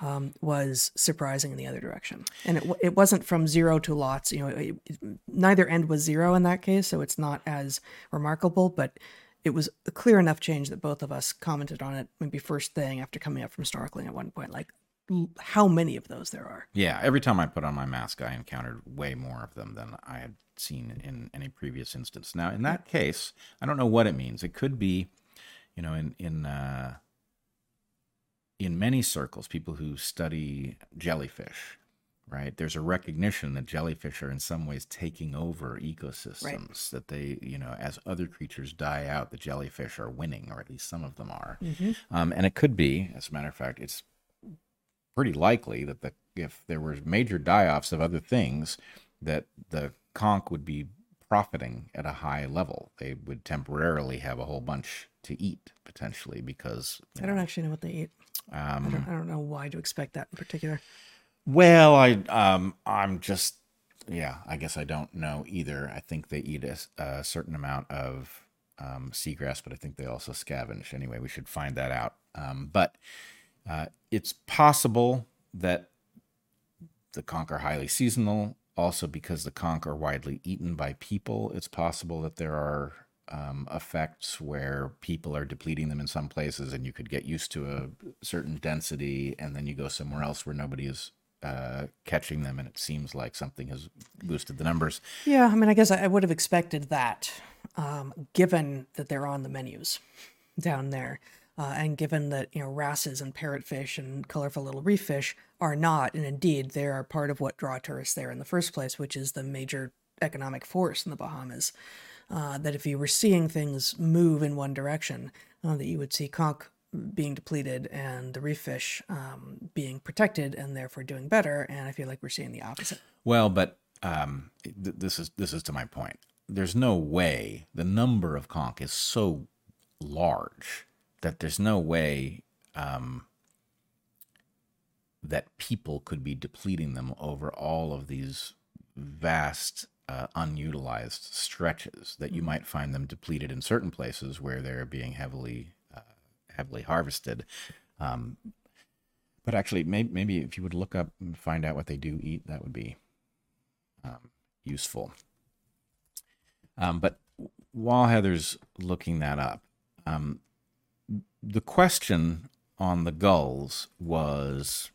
um, was surprising in the other direction and it, it wasn't from zero to lots you know it, it- neither end was zero in that case so it's not as remarkable but it was a clear enough change that both of us commented on it maybe first thing after coming up from snorkeling at one point like how many of those there are Yeah, every time I put on my mask, I encountered way more of them than I had seen in any previous instance. Now, in that case, I don't know what it means. It could be, you know, in in uh, in many circles, people who study jellyfish, right? There's a recognition that jellyfish are in some ways taking over ecosystems. That they, you know, as other creatures die out, the jellyfish are winning, or at least some of them are. Um, and it could be, as a matter of fact, it's pretty likely that the if there were major die-offs of other things, that the conch would be profiting at a high level. They would temporarily have a whole bunch to eat potentially because i don't actually know what they eat know, I, um, don't, I don't know why to expect that in particular well, I um I'm just yeah, I guess I don't know either. I think they eat a certain amount of um, seagrass, but I think they also scavenge. Anyway, we should find that out. Um, but uh, it's possible that the conch are highly seasonal. Also, because the conch are widely eaten by people, it's possible that there are um, effects where people are depleting them in some places, and you could get used to a certain density, and then you go somewhere else where nobody is uh, catching them, and it seems like something has boosted the numbers. Yeah, I mean, I guess I, would have expected that, um, given that they're on the menus down there, uh, and given that you know wrasses and parrotfish and colorful little reef fish are not, and indeed they are part of what draw tourists there in the first place, which is the major economic force in the Bahamas. Uh, that if you were seeing things move in one direction, uh, that you would see conch being depleted and the reef fish um, being protected and therefore doing better. And I feel like we're seeing the opposite. Well, but um, th- this is this is to my point. There's no way the number of conch is so large that there's no way um, that people could be depleting them over all of these vast uh, unutilized stretches. That you might find them depleted in certain places where they're being heavily uh, heavily harvested. Um, but actually, maybe, maybe if you would look up and find out what they do eat, that would be um, useful. Um, but while Heather's looking that up, um, the question on the gulls was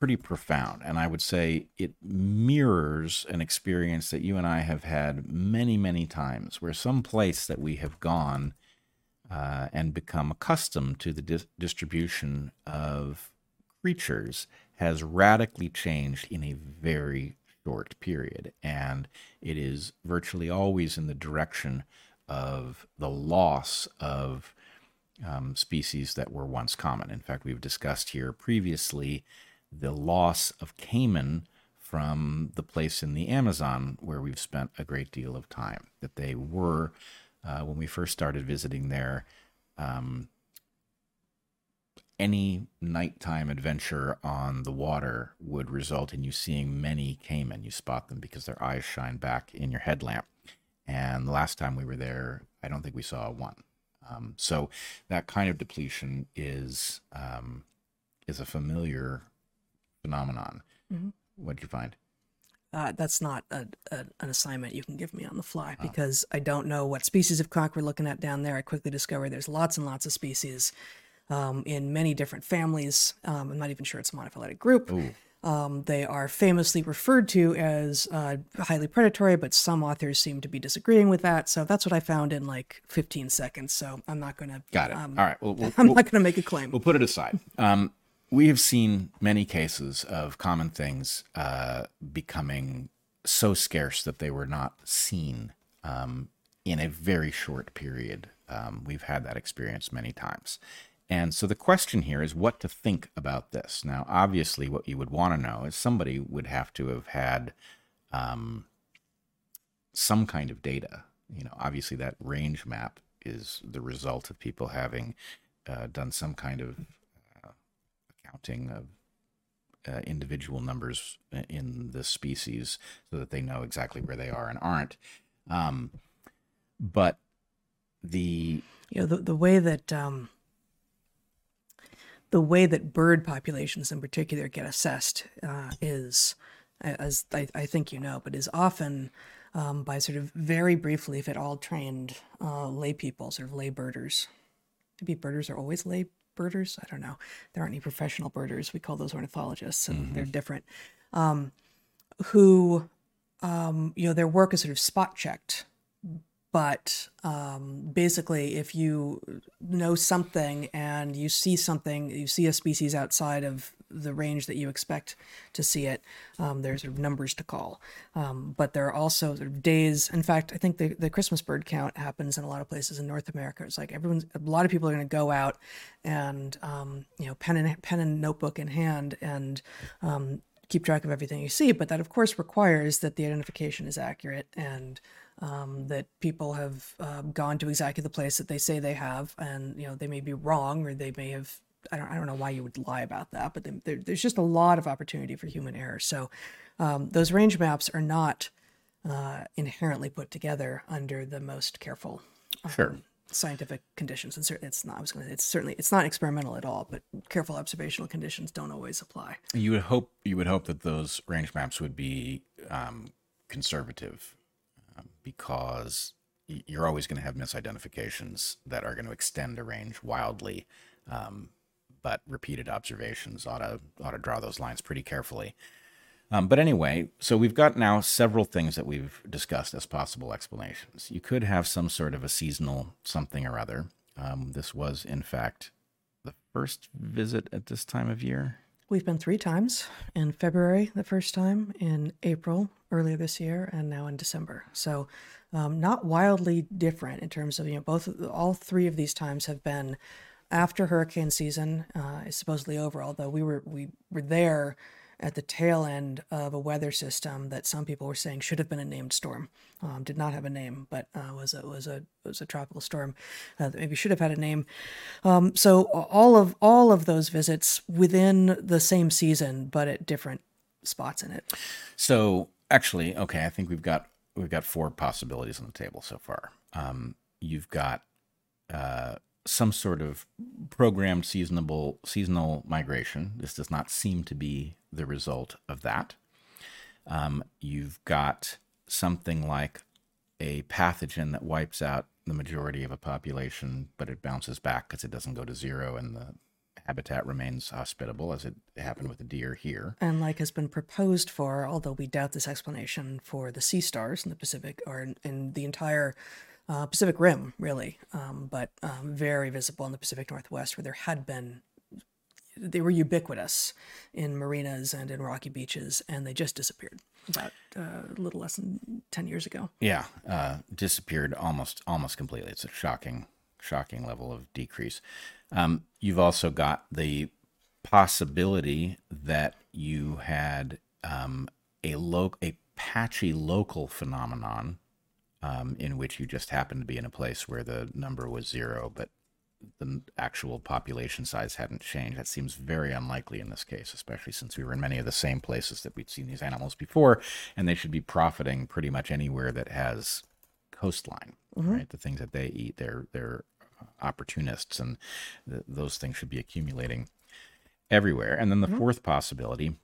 pretty profound. And I would say it mirrors an experience that you and I have had many, many times where some place that we have gone uh, and become accustomed to the dis- distribution of creatures has radically changed in a very short period. And it is virtually always in the direction of the loss of um, species that were once common. In fact, we've discussed here previously the loss of caiman from the place in the Amazon where we've spent a great deal of time. That they were, uh, when we first started visiting there, um, any nighttime adventure on the water would result in you seeing many caiman. You spot them because their eyes shine back in your headlamp. And the last time we were there, I don't think we saw one. Um, so that kind of depletion is um, is a familiar phenomenon. Mhm. What did you find? Uh, that's not a, a, an assignment you can give me on the fly because I don't know what species of conch we're looking at down there. I quickly discovered there's lots and lots of species um, in many different families. Um, I'm not even sure it's a monophyletic group. Um, they are famously referred to as uh, highly predatory, but some authors seem to be disagreeing with that. So that's what I found in like 15 seconds. So I'm not going to. Got it. Um, All right. Well, we'll, I'm we'll- not going to make a claim. We'll put it aside. We have seen many cases of common things uh, becoming so scarce that they were not seen um, in a very short period. Um, we've had that experience many times. And so the question here is what to think about this. Now, obviously, what you would want to know is somebody would have to have had um, some kind of data. You know, obviously, that range map is the result of people having uh, done some kind of accounting of uh, individual numbers in the species so that they know exactly where they are and aren't. Um, but the you know the the way that um, the way that bird populations in particular get assessed uh, is, as I, I think you know, but is often um, by sort of very briefly, if at all trained uh, lay people, sort of lay birders. Maybe birders are always lay birders. I don't know. There aren't any professional birders. We call those ornithologists, and they're different. Um, who, um, you know, their work is sort of spot checked but um, basically if you know something and you see something you see a species outside of the range that you expect to see it um, there's sort of numbers to call. Um, but there are also sort of days. In fact i think the, the christmas bird count happens in a lot of places in north america. It's like everyone's a lot of people are going to go out and um, you know pen and pen and notebook in hand and um, keep track of everything you see. But that of course requires that the identification is accurate and um, that people have um, gone to exactly the place that they say they have, and you know they may be wrong or they may have. I don't. I don't know why you would lie about that, but there, there's just a lot of opportunity for human error. So um, those range maps are not uh, inherently put together under the most careful sure scientific conditions, and certainly it's not. I was going to. It's certainly it's not experimental at all, but careful observational conditions don't always apply. you would hope you would hope that those range maps would be um, conservative um, because you're always going to have misidentifications that are going to extend a range wildly um, but repeated observations ought to ought to draw those lines pretty carefully um, but anyway, so we've got now several things that we've discussed as possible explanations. You could have some sort of a seasonal something or other. Um, this was, in fact, the first visit at this time of year. We've been three times in February, the first time, in April earlier this year, and now in December. So, um, not wildly different in terms of you know both all three of these times have been after hurricane season uh, is supposedly over. Although we were we were there at the tail end of a weather system that some people were saying should have been a named storm. Um, did not have a name, but uh, was a was a was a tropical storm uh, that maybe should have had a name. Um, so all of all of those visits within the same season, but at different spots in it. So actually, okay, I think we've got we've got four possibilities on the table so far. Um, you've got uh, some sort of programmed seasonable seasonal migration. This does not seem to be the result of that. Um, you've got something like a pathogen that wipes out the majority of a population, but it bounces back because it doesn't go to zero and the habitat remains hospitable, as it happened with the deer here. And like has been proposed for, although we doubt this explanation for the sea stars in the Pacific or in, in the entire uh, Pacific Rim, really, um, but um, very visible in the Pacific Northwest, where there had been they were ubiquitous in marinas and in rocky beaches, and they just disappeared about uh, a little less than ten years ago. Yeah, uh, disappeared almost almost completely. It's a shocking shocking level of decrease. Um, you've also got the possibility that you had um, a lo- a patchy local phenomenon um, in which you just happened to be in a place where the number was zero, but the actual population size hadn't changed. That seems very unlikely in this case, especially since we were in many of the same places that we'd seen these animals before, and they should be profiting pretty much anywhere that has coastline, mm-hmm. right? The things that they eat, they're they're uh, opportunists, and th- those things should be accumulating everywhere. And then the mm-hmm. fourth possibility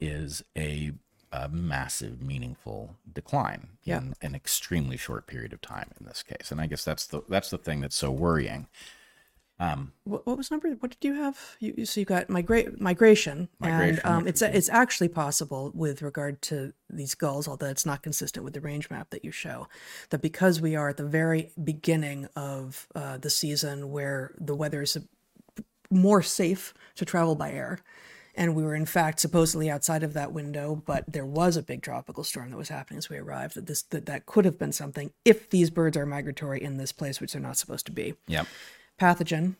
is a, a massive, meaningful decline Yeah. in an extremely short period of time. In this case, and I guess that's the that's the thing that's so worrying. What, what was number? What did you have? You, so you got migra- migration, Migration, and um, it's it's actually possible with regard to these gulls, although it's not consistent with the range map that you show. That because we are at the very beginning of uh, the season where the weather is more safe to travel by air. And we were, in fact, supposedly outside of that window, but there was a big tropical storm that was happening as we arrived. That this that, that could have been something if these birds are migratory in this place, which they're not supposed to be Yep. pathogen,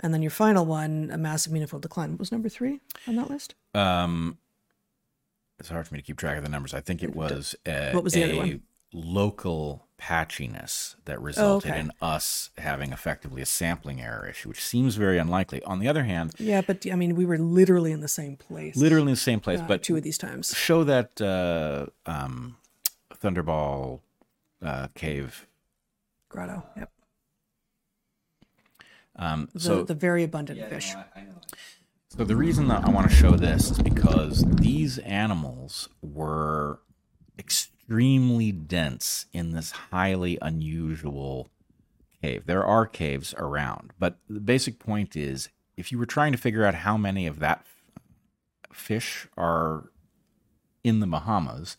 and then your final one, a massive meaningful decline. Was number three on that list? Um, it's hard for me to keep track of the numbers. I think it was a, What was the a other one? Local patchiness that resulted okay. in us having effectively a sampling error issue, which seems very unlikely. On the other hand, Yeah, but I mean, we were literally in the same place. literally in the same place, uh, but two of these times. show that uh, um, Thunderball uh, cave. Grotto. Yep. Um, The, so the very abundant Yeah, fish. no, I, I know. So the reason that I want to show this is because these animals were extremely dense in this highly unusual cave. There are caves around, but the basic point is if you were trying to figure out how many of that fish are in the Bahamas,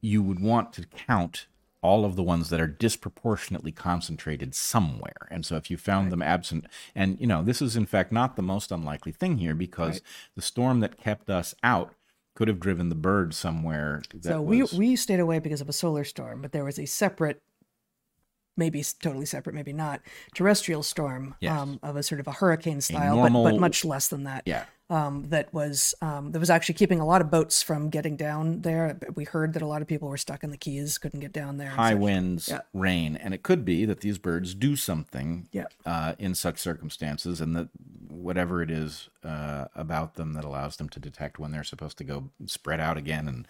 you would want to count all of the ones that are disproportionately concentrated somewhere. And so if you found them absent, and you know, this is in fact not the most unlikely thing here because Right. the storm that kept us out could have driven the bird somewhere So was, we we stayed away because of a solar storm, but there was a separate, maybe totally separate, maybe not, terrestrial storm Yes. um, of a sort of a hurricane style, normal- but but much less than that. yeah. Um, that was um, that was actually keeping a lot of boats from getting down there. We heard that a lot of people were stuck in the Keys, couldn't get down there. high winds, Yeah. rain, and it could be that these birds do something Yeah. uh, in such circumstances, and that whatever it is uh, about them that allows them to detect when they're supposed to go spread out again and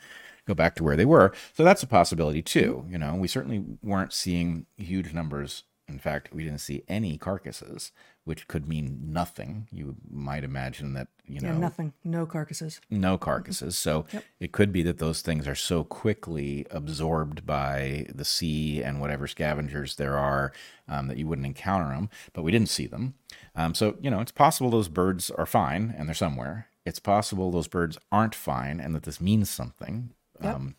go back to where they were. So that's a possibility too. You know, we certainly weren't seeing huge numbers. In fact, we didn't see any carcasses, which could mean nothing. You might imagine that you know Yeah, nothing, no carcasses. no carcasses. So it could be that those things are so quickly absorbed by the sea and whatever scavengers there are um, that you wouldn't encounter them. But we didn't see them. Um, so, you know, it's possible those birds are fine and they're somewhere. It's possible those birds aren't fine and that this means something. Yep. Um,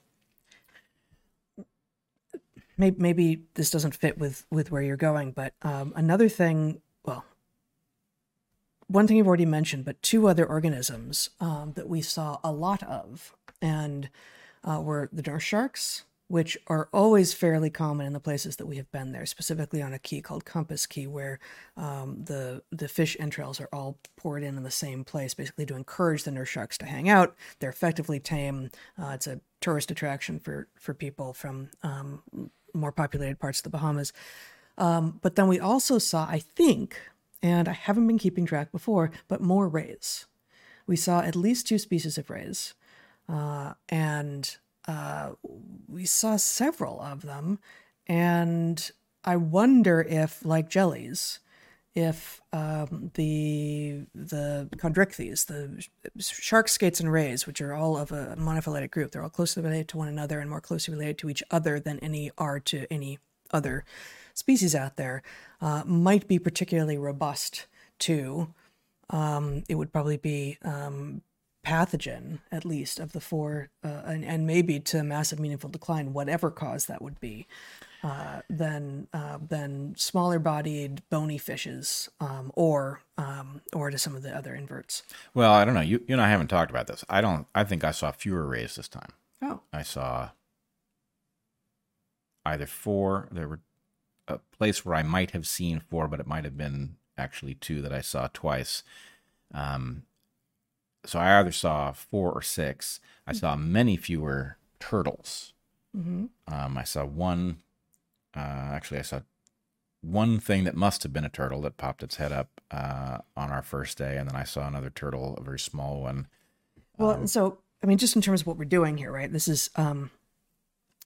Maybe, maybe this doesn't fit with with where you're going, but um, another thing. Well, one thing you've already mentioned, but two other organisms um, that we saw a lot of, and uh, were the nurse sharks, which are always fairly common in the places that we have been there, specifically on a key called Compass Cay, where um, the the fish entrails are all poured in in the same place, basically to encourage the nurse sharks to hang out. They're effectively tame. Uh, it's a tourist attraction for for people from um, more populated parts of the Bahamas. Um, but then we also saw, I think, and I haven't been keeping track before, but more rays. We saw at least two species of rays, uh, and uh, we saw several of them. And I wonder if, like jellies, if um, the the chondrichthyes, the sh- shark skates and rays, which are all of a monophyletic group, they're all closely related to one another and more closely related to each other than any are to any other species out there uh, might be particularly robust to. Um, it would probably be um, pathogen, at least, of the four, uh, and, and maybe to massive meaningful decline, whatever cause that would be, uh, than uh, than smaller bodied bony fishes, um, or um, or to some of the other inverts. Well, I don't know. You you and I haven't talked about this. I don't. I think I saw fewer rays this time. Oh, I saw either four. There were a place where I might have seen four, but it might have been actually two that I saw twice. Um, so I either saw four or six. I saw many fewer turtles. hmm Um, I saw one. Uh, actually, I saw one thing that must have been a turtle that popped its head up uh, on our first day, and then I saw another turtle, a very small one. Well, so I mean, just in terms of what we're doing here, right? This is um,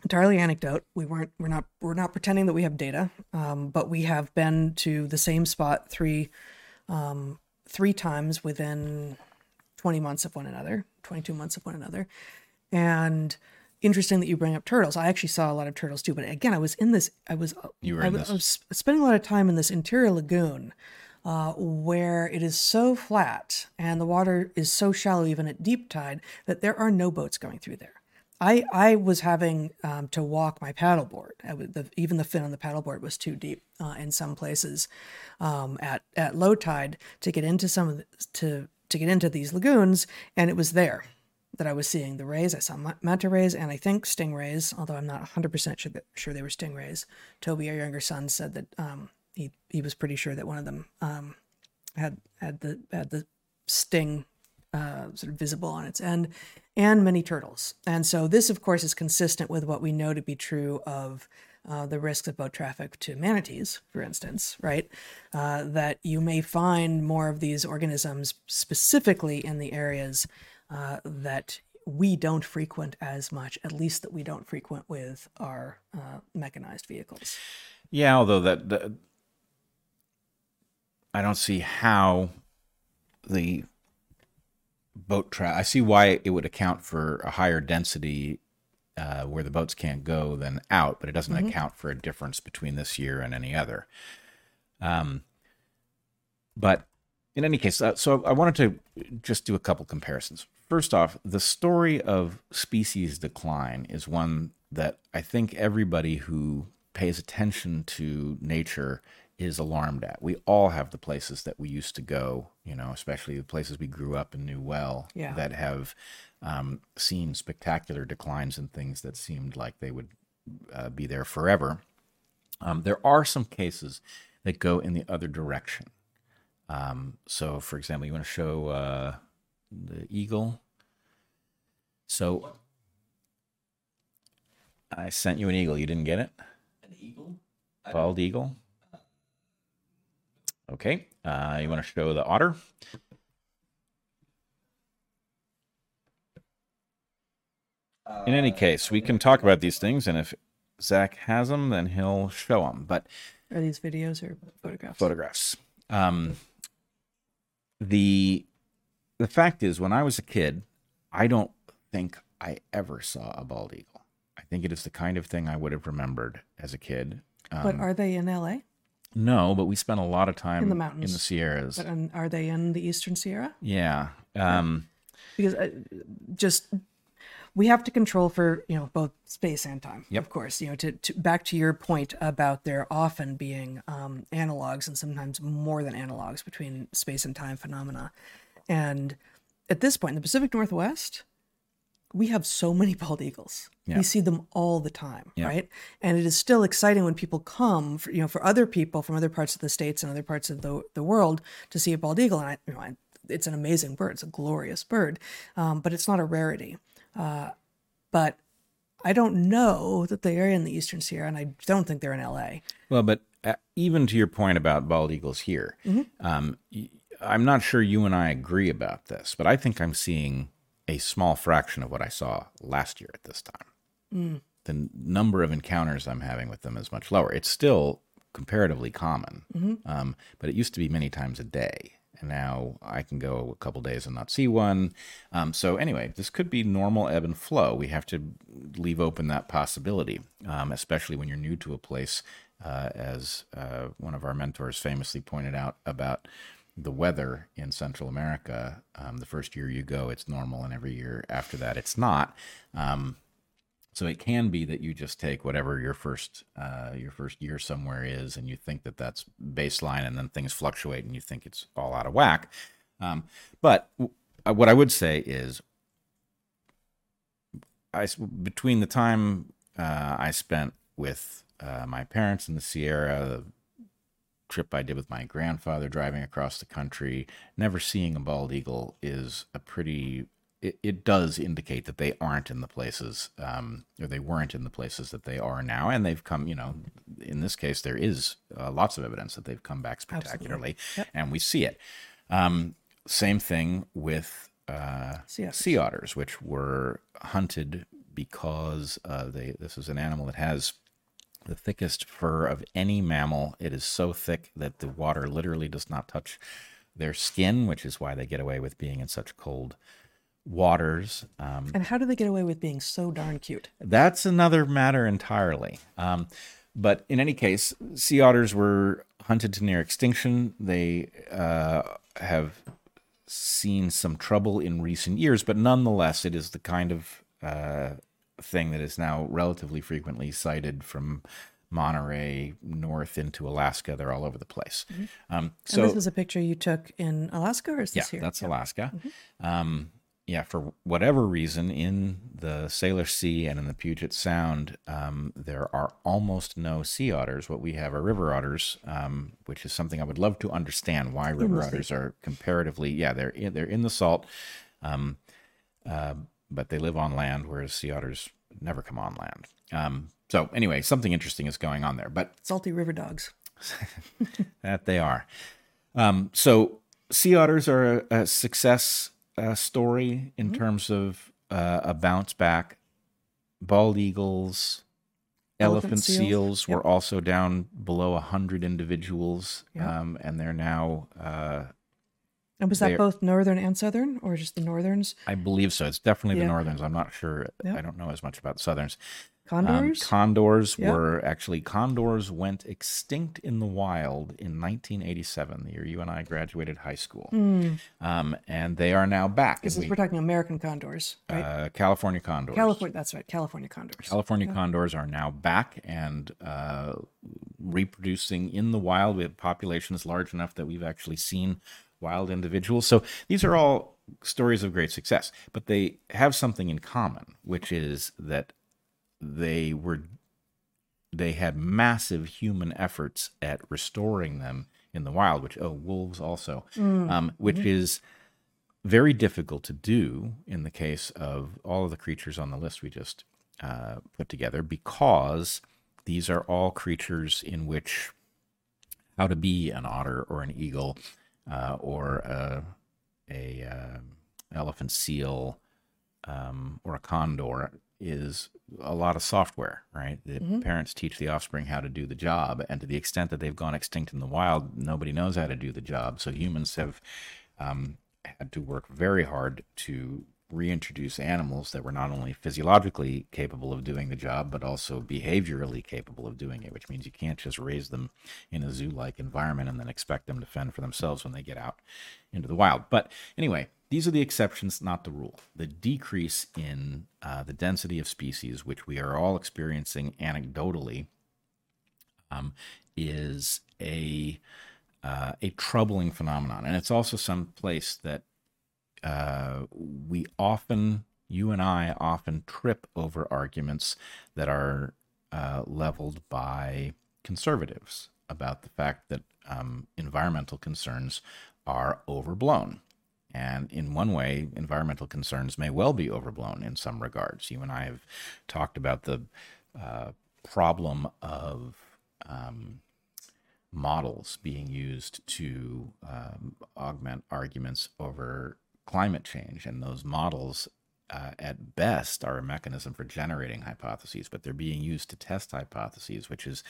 entirely anecdote. We weren't, we're not, we're not pretending that we have data, um, but we have been to the same spot three, um, three times within 20 months of one another, 22 months of one another, and interesting that you bring up turtles. I actually saw a lot of turtles too, but again, I was in this, I was, You were I, was- this. I was spending a lot of time in this interior lagoon uh, where it is so flat and the water is so shallow, even at deep tide, that there are no boats going through there. I, I was having um, to walk my paddleboard. I the, even the fin on the paddleboard was too deep uh, in some places um, at, at low tide to get into some of the, to to get into these lagoons, and it was there that I was seeing the rays. I saw ma- manta rays and I think stingrays, although I'm not 100% sure, that, sure they were stingrays. Toby, our younger son, said that um, he, he was pretty sure that one of them um, had had the had the sting uh, sort of visible on its end, and many turtles. And so this, of course, is consistent with what we know to be true of uh, the risks of boat traffic to manatees, for instance, right? Uh, that you may find more of these organisms specifically in the areas uh, that we don't frequent as much, at least that we don't frequent with our uh, mechanized vehicles. Yeah, although that, that I don't see how the boat tra I see why it would account for a higher density uh, where the boats can't go than out, but it doesn't account for a difference between this year and any other. Um, but in any case, uh, so I wanted to just do a couple comparisons. First off, the story of species decline is one that I think everybody who pays attention to nature is alarmed at. We all have the places that we used to go, you know, especially the places we grew up and knew well, Yeah. that have um, seen spectacular declines in things that seemed like they would uh, be there forever. Um, there are some cases that go in the other direction. Um, so, for example, you want to show uh, the eagle. So, I sent you an eagle. You didn't get it? An eagle? Bald eagle. Okay. Uh, you want to show the otter? In any uh, case, we can talk about these things, and if Zach has them, then he'll show them. But Are these videos or photographs? photographs. Um, the the fact is, when I was a kid, I don't think I ever saw a bald eagle. I think it is the kind of thing I would have remembered as a kid. Um, but are they in LA? no, but we spent a lot of time In the mountains, in the Sierras. But um, are they in the Eastern Sierra? yeah. Um, Because uh, just we have to control for you know both space and time. Yep. Of course, you know to, to back to your point about there often being um, analogs and sometimes more than analogs between space and time phenomena. And at this point in the Pacific Northwest, we have so many bald eagles. Yeah. We see them all the time, Yeah. right? And it is still exciting when people come, for, you know, for other people from other parts of the states and other parts of the the world to see a bald eagle. And I, you know, I, it's an amazing bird. It's a glorious bird, um, but it's not a rarity. Uh, but I don't know that they are in the Eastern Sierra, and I don't think they're in LA. Well, but uh, even to your point about bald eagles here, um, y- I'm not sure you and I agree about this, but I think I'm seeing a small fraction of what I saw last year at this time. The n- number of encounters I'm having with them is much lower. It's still comparatively common, um, but it used to be many times a day. And now I can go a couple days and not see one. Um, so, anyway, this could be normal ebb and flow. We have to leave open that possibility, um, especially when you're new to a place uh, as uh, one of our mentors famously pointed out about the weather in Central America. Um, the first year you go, it's normal, and every year after that, it's not. Um, so it can be that you just take whatever your first uh, your first year somewhere is, and you think that that's baseline, and then things fluctuate, and you think it's all out of whack. Um, but w- uh, what I would say is, I between the time uh, I spent with uh, my parents in the Sierra, trip I did with my grandfather driving across the country, never seeing a bald eagle is a pretty. It, it does indicate that they aren't in the places, um, or they weren't in the places that they are now, and they've come. You know, in this case, there is uh, lots of evidence that they've come back spectacularly, and we see it. Um, same thing with uh, Sea otters. sea otters, which were hunted because uh, they. This is an animal that has the thickest fur of any mammal. It is so thick that the water literally does not touch their skin, which is why they get away with being in such cold waters. Um, And how do they get away with being so darn cute? that's another matter entirely. Um, but in any case, sea otters were hunted to near extinction. They uh, have seen some trouble in recent years, but nonetheless, it is the kind of uh, thing that is now relatively frequently sighted from Monterey north into Alaska. They're all over the place. Um, so and this is a picture you took in Alaska, or is yeah, here? that's Alaska. Um, yeah, for whatever reason, in the Salish Sea and in the Puget Sound, um, there are almost no sea otters. What we have are river otters, um, which is something I would love to understand why river otters are comparatively. Yeah, they're in, they're in the salt, um, uh, but they live on land, whereas sea otters never come on land. Um, so anyway, something interesting is going on there. But Salty river dogs. that they are. Um, so sea otters are a, a success uh, story in terms of uh, a bounce back. Bald eagles, elephant, Elephant seals, seals, were also down below a hundred individuals, Yep. um, and they're now. Uh, And was that They're- both northern and southern, or just the northerns? I believe so. It's definitely the northerns. I'm not sure. Yep. I don't know as much about the southerns. Condors? Um, condors Yep. were actually condors went extinct in the wild in 1987, the year you and I graduated high school, um, and they are now back. this is, we- we're talking American condors, right? uh, California condors. California. That's right. California condors. California condors are now back and uh, reproducing in the wild. We have populations large enough that we've actually seen wild individuals. So these are all stories of great success, but they have something in common, which is that they were they had massive human efforts at restoring them in the wild. Which oh, wolves also, um, which is very difficult to do in the case of all of the creatures on the list we just uh, put together because these are all creatures in which how to be an otter or an eagle uh, or a, a uh, elephant seal um, or a condor is a lot of software, right? The parents teach the offspring how to do the job, and to the extent that they've gone extinct in the wild, nobody knows how to do the job. So humans have um, had to work very hard to reintroduce animals that were not only physiologically capable of doing the job, but also behaviorally capable of doing it, which means you can't just raise them in a zoo like environment and then expect them to fend for themselves when they get out into the wild. But anyway, these are the exceptions, not the rule. The decrease in uh, the density of species, which we are all experiencing anecdotally, um, is a uh, a troubling phenomenon, and it's also some place that uh, we often, you and I, often trip over arguments that are uh, leveled by conservatives about the fact that um, environmental concerns are overblown. And in one way, environmental concerns may well be overblown in some regards. You and I have talked about the uh, problem of um, models being used to um, augment arguments over climate change. And those models, uh, at best, are a mechanism for generating hypotheses, but they're being used to test hypotheses, which is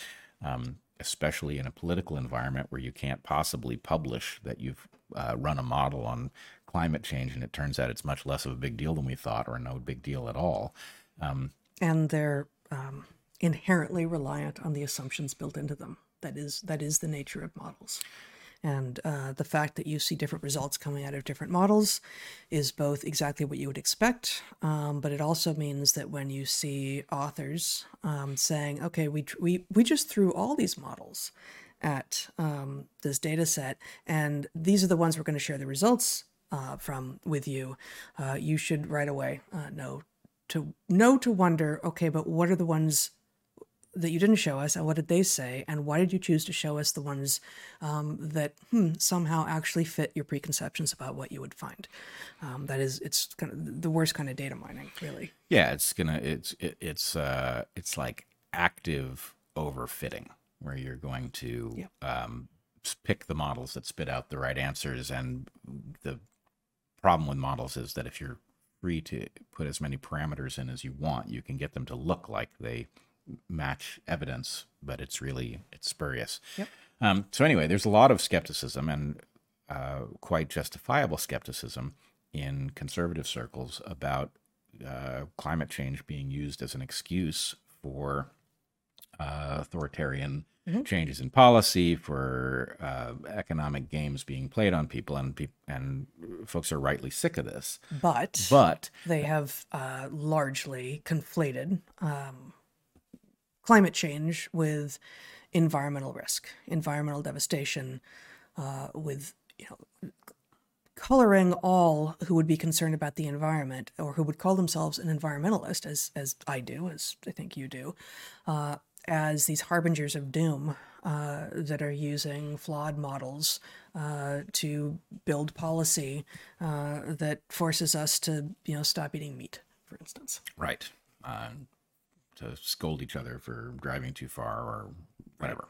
um, especially in a political environment where you can't possibly publish that you've uh, run a model on climate change and it turns out it's much less of a big deal than we thought or no big deal at all. Um, and they're um, inherently reliant on the assumptions built into them. That is that is the nature of models. And uh, the fact that you see different results coming out of different models is both exactly what you would expect, um, but it also means that when you see authors um, saying, okay, we, we, we just threw all these models at um, this data set, and these are the ones we're going to share the results uh, from with you, uh, you should right away uh, know to know to wonder, okay, but what are the ones that you didn't show us, and what did they say, and why did you choose to show us the ones um, that hmm, somehow actually fit your preconceptions about what you would find? Um, that is, it's kind of the worst kind of data mining, really. Yeah, it's gonna it's it, it's uh it's like active overfitting where you're going to Yep. um, pick the models that spit out the right answers, and the problem with models is that if you're free to put as many parameters in as you want, you can get them to look like they match evidence, but it's really it's spurious. Yep. Um, so anyway, there's a lot of skepticism and uh, quite justifiable skepticism in conservative circles about uh, climate change being used as an excuse for uh, authoritarian changes in policy, for uh, economic games being played on people, and peop and folks are rightly sick of this. But But they have uh, largely conflated um, climate change with environmental risk, environmental devastation, uh, with you know coloring all who would be concerned about the environment or who would call themselves an environmentalist, as as I do, as I think you do, uh, as these harbingers of doom uh, that are using flawed models uh, to build policy uh, that forces us to you know stop eating meat, for instance. right, to scold each other for driving too far or whatever.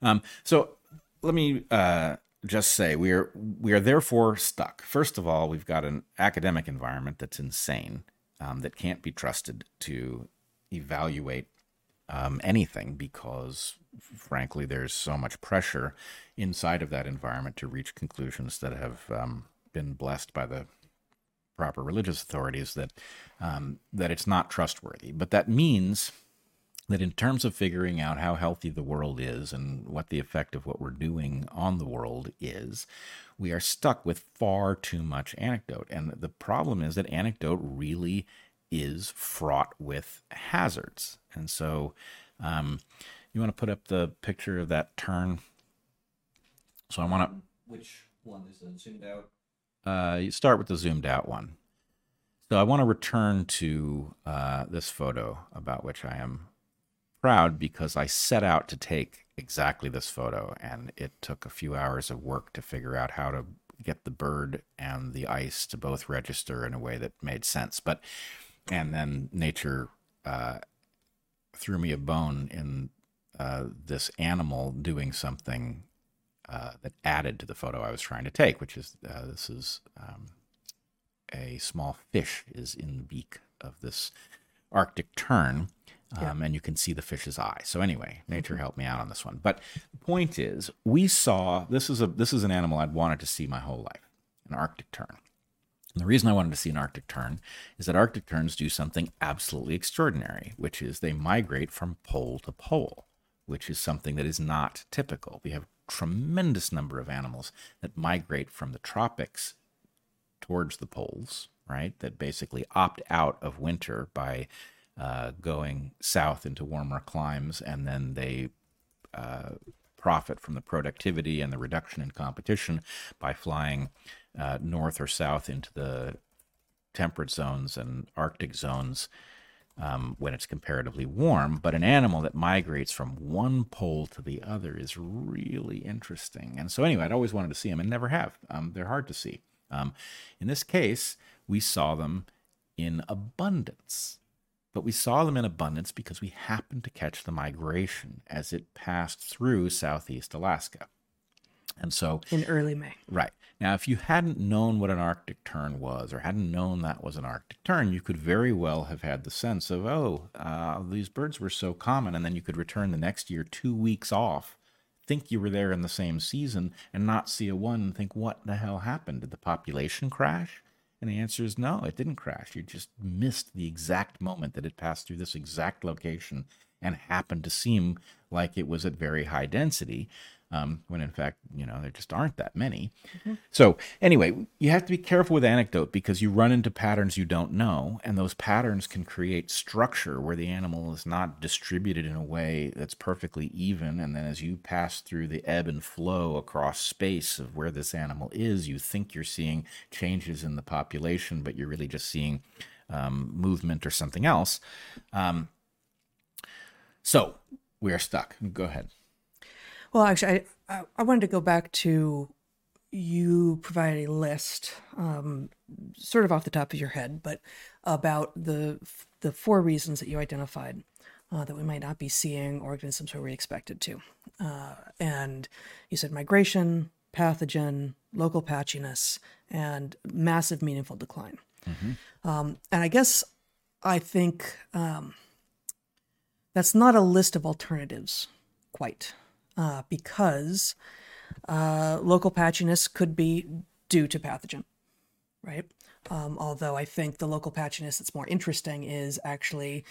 Um, so let me uh, just say we are we are therefore stuck. First of all, we've got an academic environment that's insane, um, that can't be trusted to evaluate um, anything because, frankly, there's so much pressure inside of that environment to reach conclusions that have um, been blessed by the proper religious authorities that um, that it's not trustworthy. But that means that in terms of figuring out how healthy the world is and what the effect of what we're doing on the world is, we are stuck with far too much anecdote. And the problem is that anecdote really is fraught with hazards. And so, um, you want to put up the picture of that tern? So I want to Which one is it zoomed out? Uh, you start with the zoomed out one. So I want to return to uh, this photo about which I am proud because I set out to take exactly this photo, and it took a few hours of work to figure out how to get the bird and the ice to both register in a way that made sense. But and then nature uh, threw me a bone in uh, this animal doing something uh, that added to the photo I was trying to take, which is uh, this is um, a small fish is in the beak of this Arctic tern, um, and you can see the fish's eye. So anyway, nature helped me out on this one. But the point is, we saw this is a this is an animal I'd wanted to see my whole life, an Arctic tern. And the reason I wanted to see an Arctic tern is that Arctic terns do something absolutely extraordinary, which is they migrate from pole to pole, which is something that is not typical. We have tremendous number of animals that migrate from the tropics towards the poles, right? That basically opt out of winter by uh, going south into warmer climes, and then they uh, profit from the productivity and the reduction in competition by flying uh, north or south into the temperate zones and Arctic zones um, when it's comparatively warm. But an animal that migrates from one pole to the other is really interesting. And so, anyway, I'd always wanted to see them and never have. Um, they're hard to see. Um, in this case, we saw them in abundance. But we saw them in abundance because we happened to catch the migration as it passed through southeast Alaska. And so in early May. Right. Now, if you hadn't known what an Arctic tern was or hadn't known that was an Arctic tern, you could very well have had the sense of, oh, uh, these birds were so common. And then you could return the next year two weeks off, think you were there in the same season, and not see a one and think, what the hell happened? Did the population crash? And the answer is no, it didn't crash. You just missed the exact moment that it passed through this exact location and happened to seem like it was at very high density um, when in fact, you know, there just aren't that many. Mm-hmm. So, anyway, you have to be careful with anecdote because you run into patterns you don't know, and those patterns can create structure where the animal is not distributed in a way that's perfectly even. And then as you pass through the ebb and flow across space of where this animal is, you think you're seeing changes in the population, but you're really just seeing um, movement or something else. Um, so, we are stuck. Go ahead. Well, actually, I, I wanted to go back to you provide a list, um, sort of off the top of your head, but about the the four reasons that you identified uh, that we might not be seeing organisms where we expected to. Uh, and you said migration, pathogen, local patchiness, and massive meaningful decline. Mm-hmm. Um, and I guess I think um, that's not a list of alternatives quite uh, because uh, local patchiness could be due to pathogen, right? Um, although I think the local patchiness that's more interesting is actually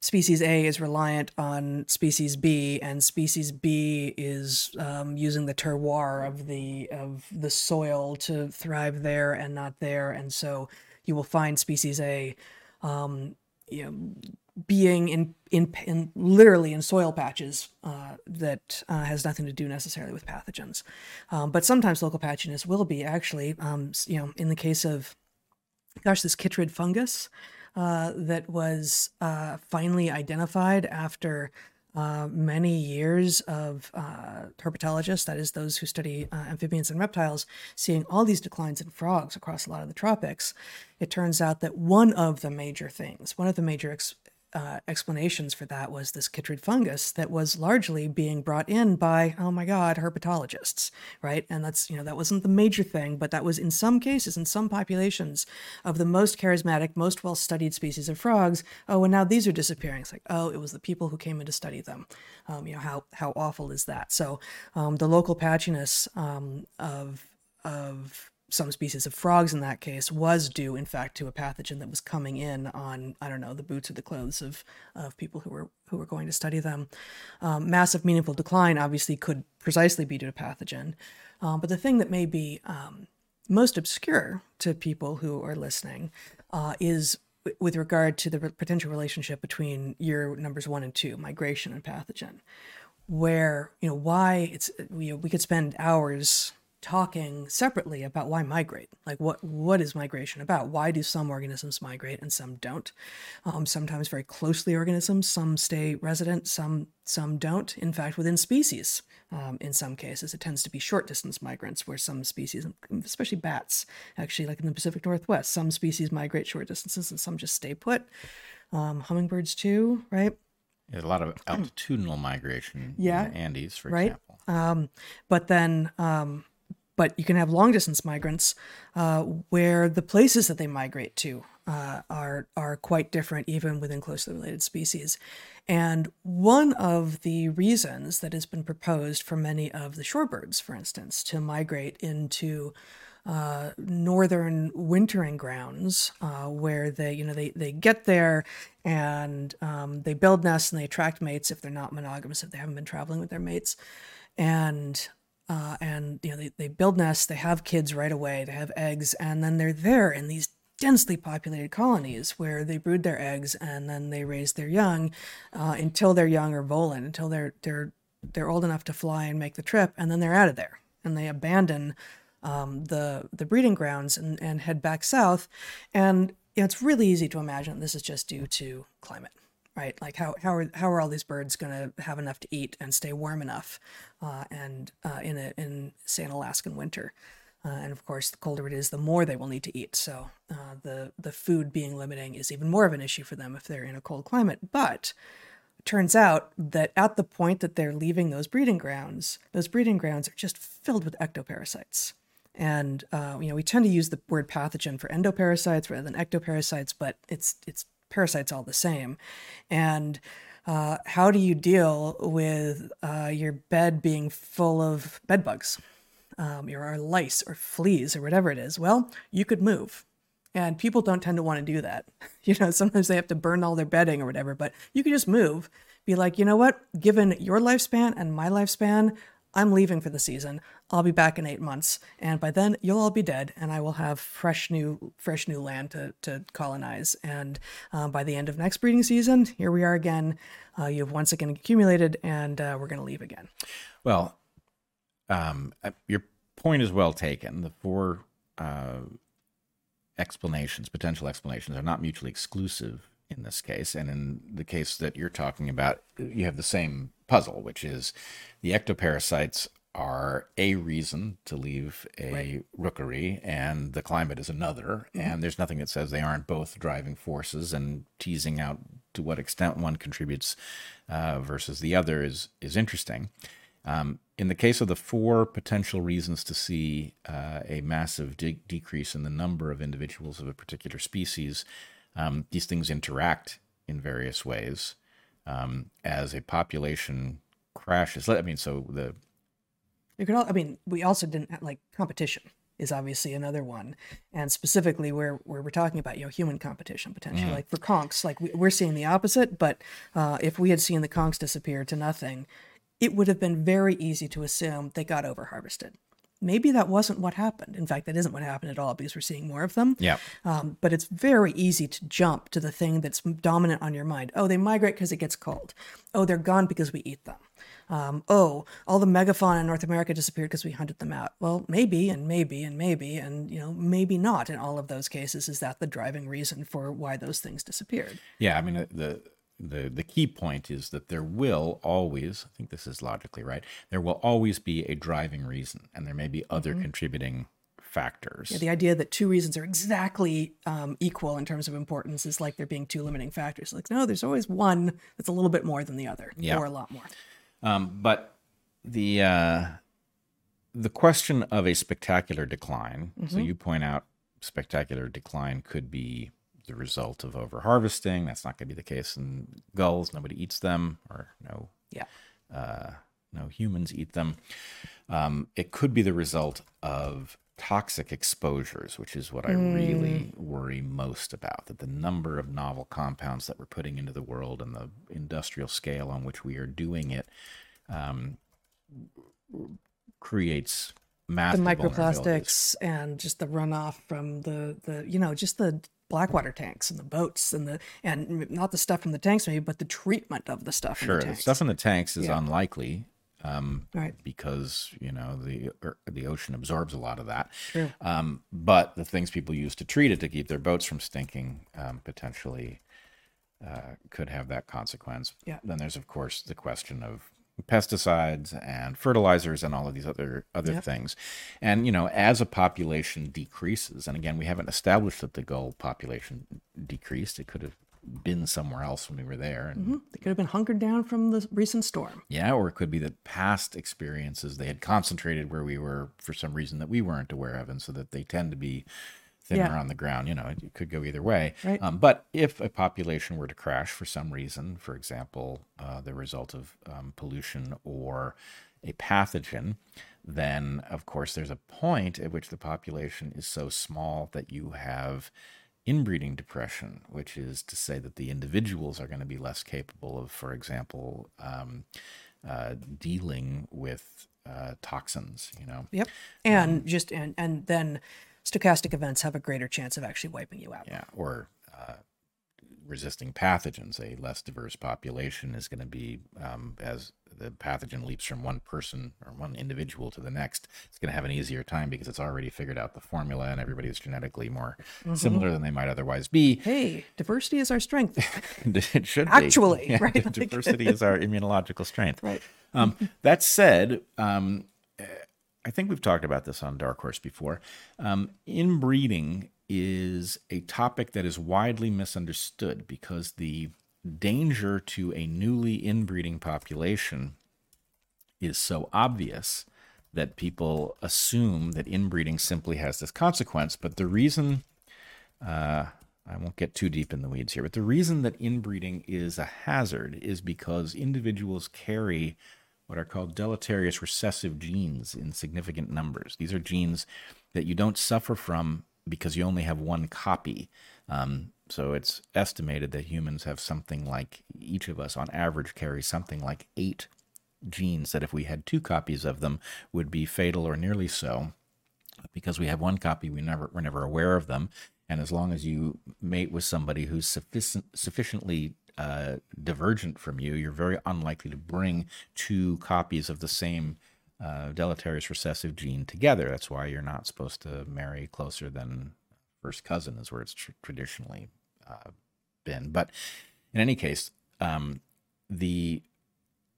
species A is reliant on species B, and species B is um, using the terroir of the of the soil to thrive there and not there, and so you will find species A, um, you know, being in, in, in literally in soil patches uh, that uh, has nothing to do necessarily with pathogens. Um, but sometimes local patchiness will be actually, um, you know, in the case of, gosh, this chytrid fungus uh, that was uh, finally identified after uh, many years of uh, herpetologists, that is, those who study amphibians and reptiles, seeing all these declines in frogs across a lot of the tropics, it turns out that one of the major things, one of the major ex- uh, explanations for that was this chytrid fungus that was largely being brought in by, oh my God, herpetologists, right? And that's, you know, that wasn't the major thing, but that was in some cases, in some populations of the most charismatic, most well studied species of frogs. Oh, and now these are disappearing. It's like, oh, it was the people who came in to study them. Um, you know, how, how awful is that? So um, the local patchiness um, of, of some species of frogs in that case was due in fact to a pathogen that was coming in on I don't know the boots or the clothes of of people who were who were going to study them. Um, massive meaningful decline obviously could precisely be due to pathogen, um, but the thing that may be um, most obscure to people who are listening uh, is with regard to the re- potential relationship between year numbers one and two, migration and pathogen, where you know why it's you know, we could spend hours talking separately about why migrate like what what is migration about? Why do some organisms migrate and some don't? Um, sometimes very closely organisms some stay resident some some don't. In fact within species um, in some cases it tends to be short distance migrants where some species especially bats actually like in the pacific northwest some species migrate short distances and some just stay put. Um, hummingbirds too right? There's a lot of altitudinal migration yeah, in the Andes, for right? example. Um, but then um, but you can have long distance migrants uh, where the places that they migrate to uh, are are quite different, even within closely related species. And one of the reasons that has been proposed for many of the shorebirds, for instance, to migrate into uh, northern wintering grounds uh, where they, you know, they, they get there and um, they build nests and they attract mates if they're not monogamous, if they haven't been traveling with their mates. And uh, and you know they, they build nests they have kids right away they have eggs and then they're there in these densely populated colonies where they brood their eggs and then they raise their young uh, until they're young or volant until they're they're they're old enough to fly and make the trip and then they're out of there. And they abandon um, the the breeding grounds and, and head back south. And you know, it's really easy to imagine this is just due to climate right? Like how how are how are all these birds going to have enough to eat and stay warm enough, uh, and uh, in a in say an Alaskan winter, uh, and of course the colder it is, the more they will need to eat. So uh, the the food being limiting is even more of an issue for them if they're in a cold climate. But turns out that at the point that they're leaving those breeding grounds, those breeding grounds are just filled with ectoparasites. And uh, you know we tend to use the word pathogen for endoparasites rather than ectoparasites, but it's it's parasites all the same. And uh, how do you deal with uh, your bed being full of bed bugs, um, or lice or fleas or whatever it is? Well, you could move. And people don't tend to want to do that. You know, sometimes they have to burn all their bedding or whatever, but you can just move. Be like, you know what? Given your lifespan and my lifespan, I'm leaving for the season. I'll be back in eight months, and by then you'll all be dead, and I will have fresh new, fresh new land to to colonize. And um, by the end of next breeding season, here we are again. Uh, you've once again accumulated, and uh, we're going to leave again. Well, um, uh, your point is well taken. The four uh, explanations, potential explanations, are not mutually exclusive in this case. And in the case that you're talking about, you have the same puzzle, which is the ectoparasites are a reason to leave a Right. rookery, and the climate is another. Mm-hmm. And there's nothing that says they aren't both driving forces, and teasing out to what extent one contributes uh, versus the other is is interesting. Um, in the case of the four potential reasons to see uh, a massive de- decrease in the number of individuals of a particular species, um, these things interact in various ways. Um, as a population crashes, I mean, so the You could, all, I mean, we also didn't have, like competition is obviously another one, and specifically where where we're talking about you know human competition potentially, like for conchs, like we, we're seeing the opposite. But uh, if we had seen the conchs disappear to nothing, it would have been very easy to assume they got over harvested. Maybe that wasn't what happened. In fact, that isn't what happened at all because we're seeing more of them. yeah, Um, but it's very easy to jump to the thing that's dominant on your mind. Oh, they migrate because it gets cold. Oh, they're gone because we eat them. Um, oh, all the megafauna in North America disappeared because we hunted them out. Well, maybe and maybe and maybe and you know maybe not. In all of those cases, is that the driving reason for why those things disappeared? yeah. I mean, uh, the the the key point is that there will always, I think this is logically right, there will always be a driving reason, and there may be other contributing factors. The idea that two reasons are exactly um, equal in terms of importance is like there being two limiting factors. Like no, there's always one that's a little bit more than the other, Yeah. or a lot more. Um, but the uh, the question of a spectacular decline. So you point out spectacular decline could be the result of overharvesting. That's not going to be the case in gulls. Nobody eats them, or no Yeah. uh, no humans eat them. Um, it could be the result of toxic exposures, which is what I really worry most about. That the number of novel compounds that we're putting into the world and the industrial scale on which we are doing it um, creates the massive vulnerabilities. microplastics and just the runoff from the the you know just the blackwater tanks and the boats and the and not the stuff from the tanks maybe but the treatment of the stuff Sure, in the the stuff in the tanks is Yeah. unlikely um, right because you know the er, the ocean absorbs a lot of that. True. Um, but the things people use to treat it to keep their boats from stinking um, potentially uh, could have that consequence. Yeah. Then there's of course the question of pesticides and fertilizers and all of these other other Yep. things. And you know, as a population decreases, and again, we haven't established that the gull population decreased. It could have been somewhere else when we were there, and they could have been hunkered down from the recent storm yeah, or it could be that past experiences they had concentrated where we were for some reason that we weren't aware of, and so that they tend to be thinner Yeah. on the ground. You know, it, it could go either way. Right. Um, but if a population were to crash for some reason, for example, uh, the result of um, pollution or a pathogen, then of course there's a point at which the population is so small that you have inbreeding depression, which is to say that the individuals are going to be less capable of, for example, um, uh, dealing with uh, toxins. You know, yep and just and and then stochastic events have a greater chance of actually wiping you out yeah, or uh, resisting pathogens. A less diverse population is going to be um, as the pathogen leaps from one person or one individual to the next. It's going to have an easier time because it's already figured out the formula and everybody's genetically more similar than they might otherwise be. hey diversity is our strength it should be. Actually, Yeah, right? Like- diversity is our immunological strength. Right. Um, that said, um, eh, I think we've talked about this on Dark Horse before. Um, inbreeding is a topic that is widely misunderstood because the danger to a newly inbreeding population is so obvious that people assume that inbreeding simply has this consequence. But the reason uh, I won't get too deep in the weeds here, but the reason that inbreeding is a hazard is because individuals carry what are called deleterious recessive genes in significant numbers. These are genes that you don't suffer from because you only have one copy. Um, so it's estimated that humans have something like each of us on average carries something like eight genes that if we had two copies of them would be fatal or nearly so. Because we have one copy, we never we're never aware of them, and as long as you mate with somebody who's sufficient sufficiently uh, divergent from you, you're very unlikely to bring two copies of the same uh, deleterious recessive gene together. That's why you're not supposed to marry closer than first cousin, is where it's tr- traditionally uh, been. But in any case, um, the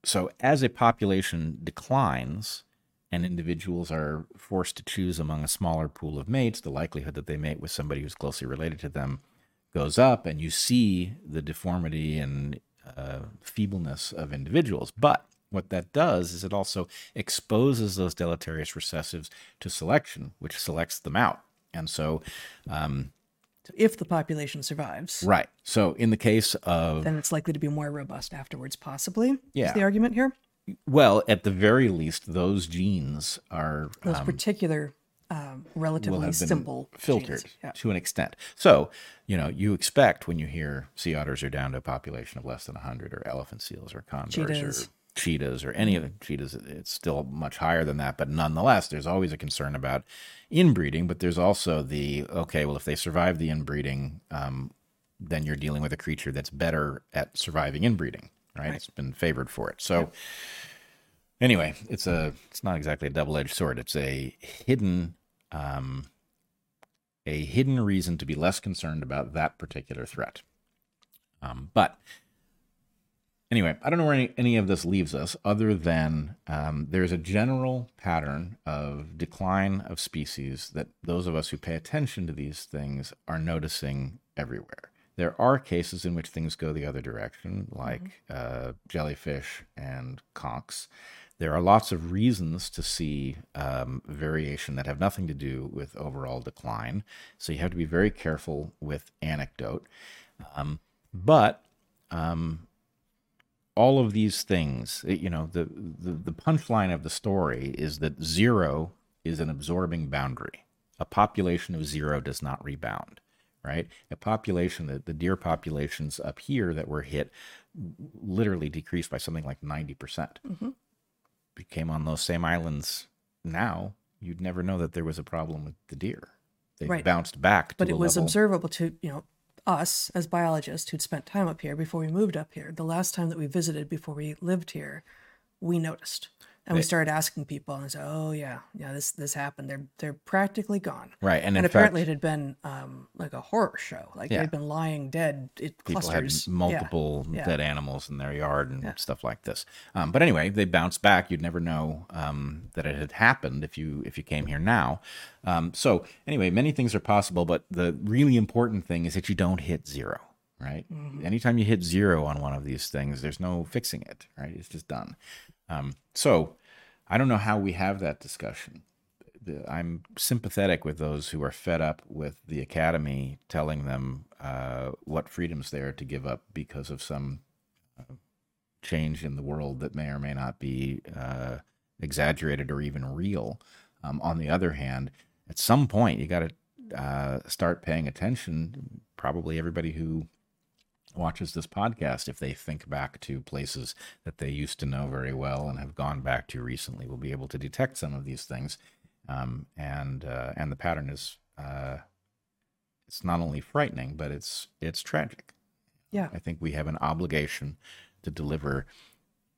so as a population declines and individuals are forced to choose among a smaller pool of mates, the likelihood that they mate with somebody who's closely related to them goes up, and you see the deformity and uh, feebleness of individuals. But what that does is it also exposes those deleterious recessives to selection, which selects them out. And so, um, So if the population survives, right. So, in the case of then it's likely to be more robust afterwards, possibly. Yeah. Is the argument here? Well, at the very least, those genes are Those um, particular, um, relatively simple filtered genes. Yeah. to an extent. So, you know, you expect when you hear sea otters are down to a population of less than 100, or elephant seals, or condors, Cheetahs. or cheetahs, or any of the cheetahs, it's still much higher than that. But nonetheless, there's always a concern about inbreeding. But there's also the okay, well, if they survive the inbreeding, um, then you're dealing with a creature that's better at surviving inbreeding, right? It's been favored for it. So. Anyway, it's a it's not exactly a double-edged sword. It's a hidden um, a hidden reason to be less concerned about that particular threat. Um, but anyway, I don't know where any, any of this leaves us, other than um, there's a general pattern of decline of species that those of us who pay attention to these things are noticing everywhere. There are cases in which things go the other direction, like uh, jellyfish and conchs. There are lots of reasons to see um, variation that have nothing to do with overall decline. So you have to be very careful with anecdote. Um, but um, all of these things, you know, the, the, the punchline of the story is that zero is an absorbing boundary. A population of zero does not rebound, right? A population, the, the deer populations up here that were hit literally decreased by something like 90%. percent If you came on those same islands now, you'd never know that there was a problem with the deer. They Right. bounced back to But it was level. observable to, you know, us as biologists who'd spent time up here before we moved up here. The last time that we visited before we lived here, we noticed. And we started asking people and said, "Oh yeah, yeah, this this happened. They're they're practically gone." Right, and And, apparently fact- it had been um, like a horror show. Like Yeah. they'd been lying dead. It people clusters. had multiple Yeah. dead animals in their yard and stuff like this. Um, but anyway, they bounced back. You'd never know um, that it had happened if you if you came here now. Um, so anyway, many things are possible, but the really important thing is that you don't hit zero. Right. Anytime you hit zero on one of these things, there's no fixing it. Right. It's just done. Um, so I don't know how we have that discussion. I'm sympathetic with those who are fed up with the academy telling them uh, what freedoms they are to give up because of some uh, change in the world that may or may not be uh, exaggerated or even real. Um, on the other hand, at some point, you got to uh, start paying attention. Probably everybody who watches this podcast, if they think back to places that they used to know very well and have gone back to recently, will be able to detect some of these things. Um, and uh, and the pattern is uh, it's not only frightening, but it's it's tragic. Yeah. I think we have an obligation to deliver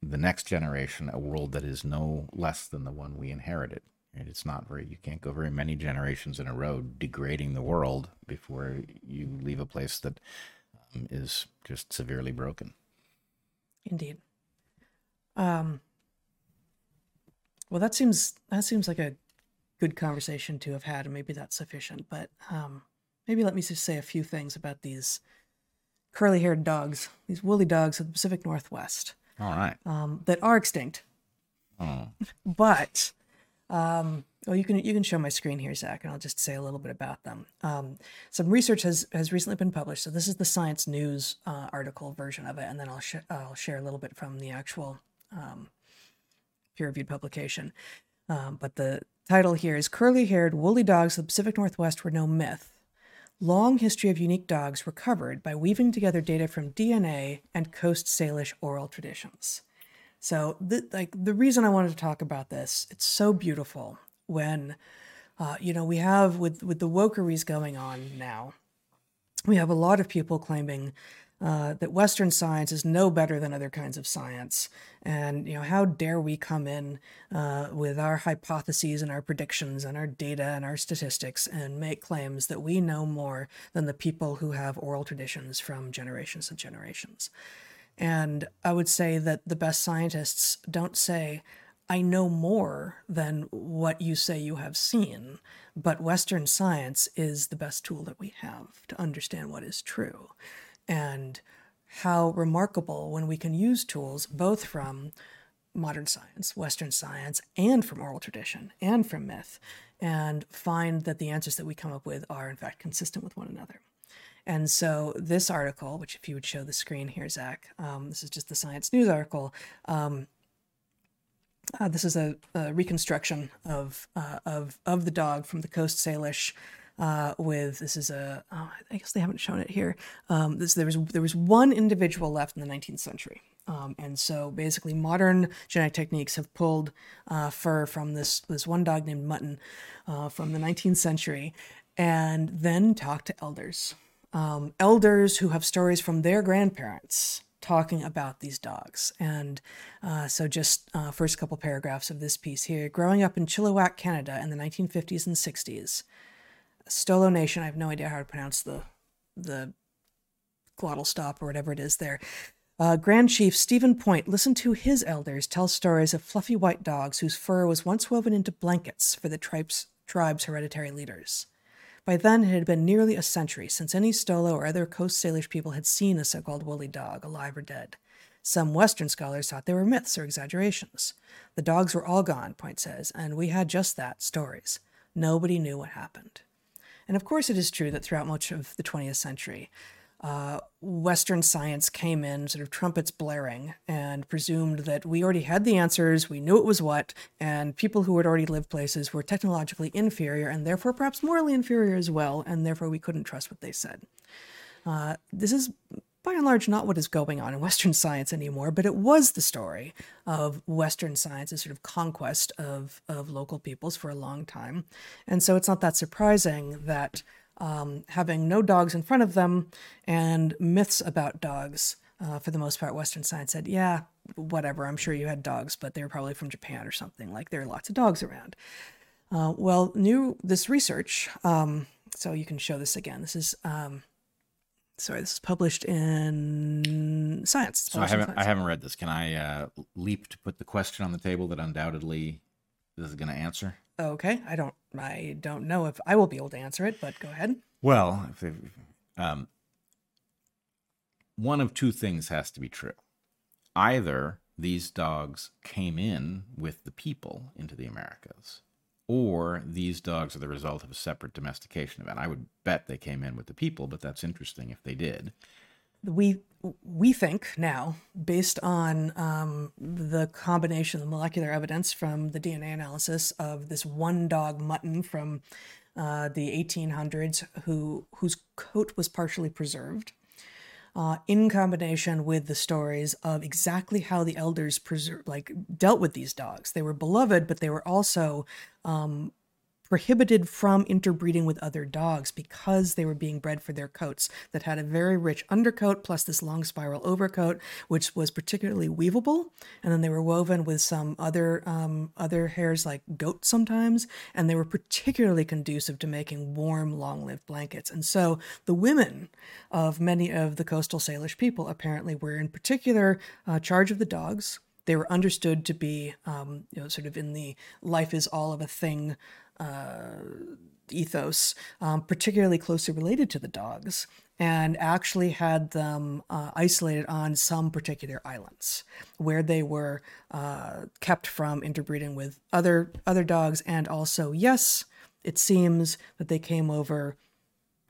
the next generation a world that is no less than the one we inherited. And it's not very you can't go very many generations in a row degrading the world before you leave a place that is just severely broken. Indeed. Um, well, that seems that seems like a good conversation to have had, and maybe that's sufficient. But um, maybe let me just say a few things about these curly-haired dogs, these woolly dogs of the Pacific Northwest, All right. um, that are extinct. Oh, But um, well, you can you can show my screen here, Zach, and I'll just say a little bit about them. Um, some research has has recently been published. So this is the Science News uh, article version of it, and then I'll sh- I'll share a little bit from the actual um, peer reviewed publication. Um, but the title here is Curly Haired Woolly Dogs of the Pacific Northwest Were No Myth. Long history of unique dogs recovered by weaving together data from DNA and Coast Salish oral traditions. So, the, like the reason I wanted to talk about this, it's so beautiful when, uh, you know, we have with with the wokeries going on now, we have a lot of people claiming uh, that Western science is no better than other kinds of science. And, you know, how dare we come in uh, with our hypotheses and our predictions and our data and our statistics and make claims that we know more than the people who have oral traditions from generations and generations. And I would say that the best scientists don't say, I know more than what you say you have seen, but Western science is the best tool that we have to understand what is true and how remarkable when we can use tools both from modern science, Western science, and from oral tradition and from myth, and find that the answers that we come up with are in fact consistent with one another. And so, this article, which if you would show the screen here, Zach, um, this is just the Science News article. Um, uh, this is a, a reconstruction of uh, of of the dog from the Coast Salish uh, with this is a oh, I guess they haven't shown it here. Um, this there was there was one individual left in the 19th century, um, and so basically modern genetic techniques have pulled uh, fur from this this one dog named Mutton uh, from the 19th century, and then talked to elders, um, elders who have stories from their grandparents talking about these dogs. And uh, so, just uh, first couple paragraphs of this piece here. Growing up in Chilliwack, Canada, in the 1950s and 60s, Stolo Nation. I have no idea how to pronounce the the glottal stop or whatever it is there. Uh, Grand Chief Steven Point listened to his elders tell stories of fluffy white dogs whose fur was once woven into blankets for the tribe's, tribe's hereditary leaders. By then, it had been nearly a century since any Stolo or other Coast Salish people had seen a so called woolly dog, alive or dead. Some Western scholars thought they were myths or exaggerations. The dogs were all gone, Point says, and we had just that stories. Nobody knew what happened. And of course, it is true that throughout much of the 20th century, uh, Western science came in, sort of trumpets blaring, and presumed that we already had the answers, we knew it was what, and people who had already lived places were technologically inferior and therefore perhaps morally inferior as well, and therefore we couldn't trust what they said. Uh, this is by and large not what is going on in Western science anymore, but it was the story of Western science's sort of conquest of, of local peoples for a long time. And so it's not that surprising that um, having no dogs in front of them and myths about dogs, uh, for the most part, Western science said, yeah, whatever, I'm sure you had dogs, but they were probably from Japan or something. Like there are lots of dogs around. Uh, well, new this research, um, so you can show this again. This is um, sorry, this is published in Science. So I haven't I haven't read this. Can I uh, leap to put the question on the table that undoubtedly this is going to answer? Okay, I don't I don't know if I will be able to answer it, but go ahead. Well, if, um, one of two things has to be true. Either these dogs came in with the people into the Americas, or these dogs are the result of a separate domestication event. I would bet they came in with the people, but that's interesting if they did. We we think now, based on um, the combination of molecular evidence from the DNA analysis of this one dog mutton from uh, the 1800s, who whose coat was partially preserved, uh, in combination with the stories of exactly how the elders preserve, like dealt with these dogs. They were beloved, but they were also um, prohibited from interbreeding with other dogs because they were being bred for their coats that had a very rich undercoat plus this long spiral overcoat, which was particularly weavable. And then they were woven with some other um, other hairs like goat sometimes, and they were particularly conducive to making warm, long-lived blankets. And so the women of many of the coastal Salish people apparently were in particular uh, charge of the dogs. They were understood to be, um, you know, sort of in the life is all of a thing uh, ethos, um, particularly closely related to the dogs, and actually had them uh, isolated on some particular islands where they were uh, kept from interbreeding with other other dogs, and also, yes, it seems that they came over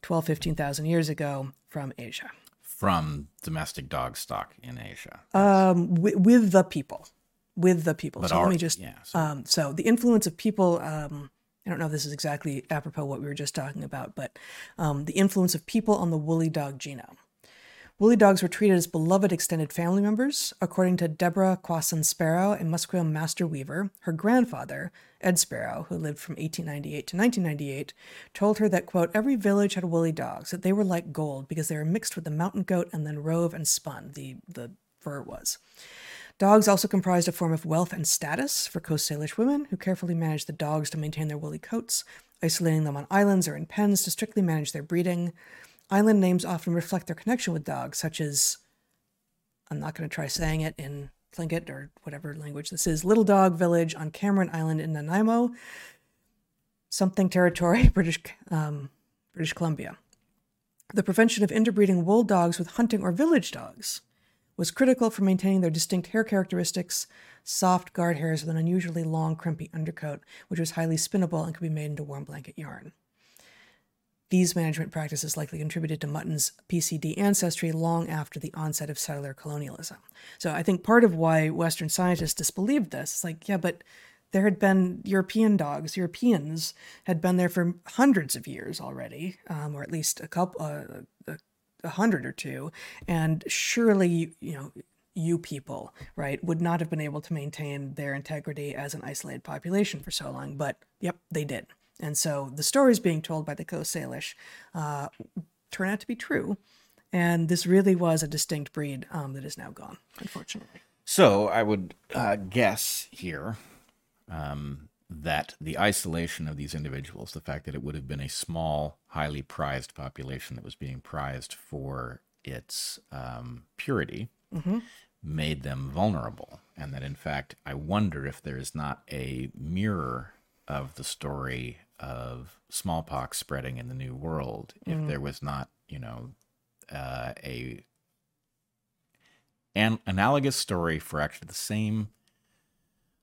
12, 15,000 years ago from Asia. From domestic dog stock in Asia. Um, with, with the people with the people. But so let me just yeah, so- um, so the influence of people. Um, I don't know if this is exactly apropos what we were just talking about, but um, the influence of people on the woolly dog genome. Woolly dogs were treated as beloved extended family members. According to Deborah Quasson Sparrow, a Musqueam master weaver, her grandfather, Ed Sparrow, who lived from 1898 to 1998, told her that, quote, every village had woolly dogs, that they were like gold because they were mixed with the mountain goat and then rove and spun, the, the fur was. Dogs also comprised a form of wealth and status for Coast Salish women who carefully managed the dogs to maintain their woolly coats, isolating them on islands or in pens to strictly manage their breeding. Island names often reflect their connection with dogs, such as, I'm not going to try saying it in Tlingit or whatever language this is, Little Dog Village on Cameron Island in Nanaimo, something territory, British, um, British Columbia. The prevention of interbreeding wool dogs with hunting or village dogs was critical for maintaining their distinct hair characteristics soft guard hairs with an unusually long, crimpy undercoat, which was highly spinnable and could be made into warm blanket yarn. These management practices likely contributed to mutton's PCD ancestry long after the onset of settler colonialism. So I think part of why Western scientists disbelieved this is like, yeah, but there had been European dogs. Europeans had been there for hundreds of years already, um, or at least a couple, uh, a, a hundred or two, and surely, you know, you people, right, would not have been able to maintain their integrity as an isolated population for so long. But yep, they did. And so the stories being told by the Coast Salish uh, turn out to be true. And this really was a distinct breed um, that is now gone, unfortunately. So I would uh, guess here um, that the isolation of these individuals, the fact that it would have been a small, highly prized population that was being prized for its um, purity, made them vulnerable. And that, in fact, I wonder if there is not a mirror of the story of smallpox spreading in the New World, if there was not, you know, uh, a an analogous story for actually the same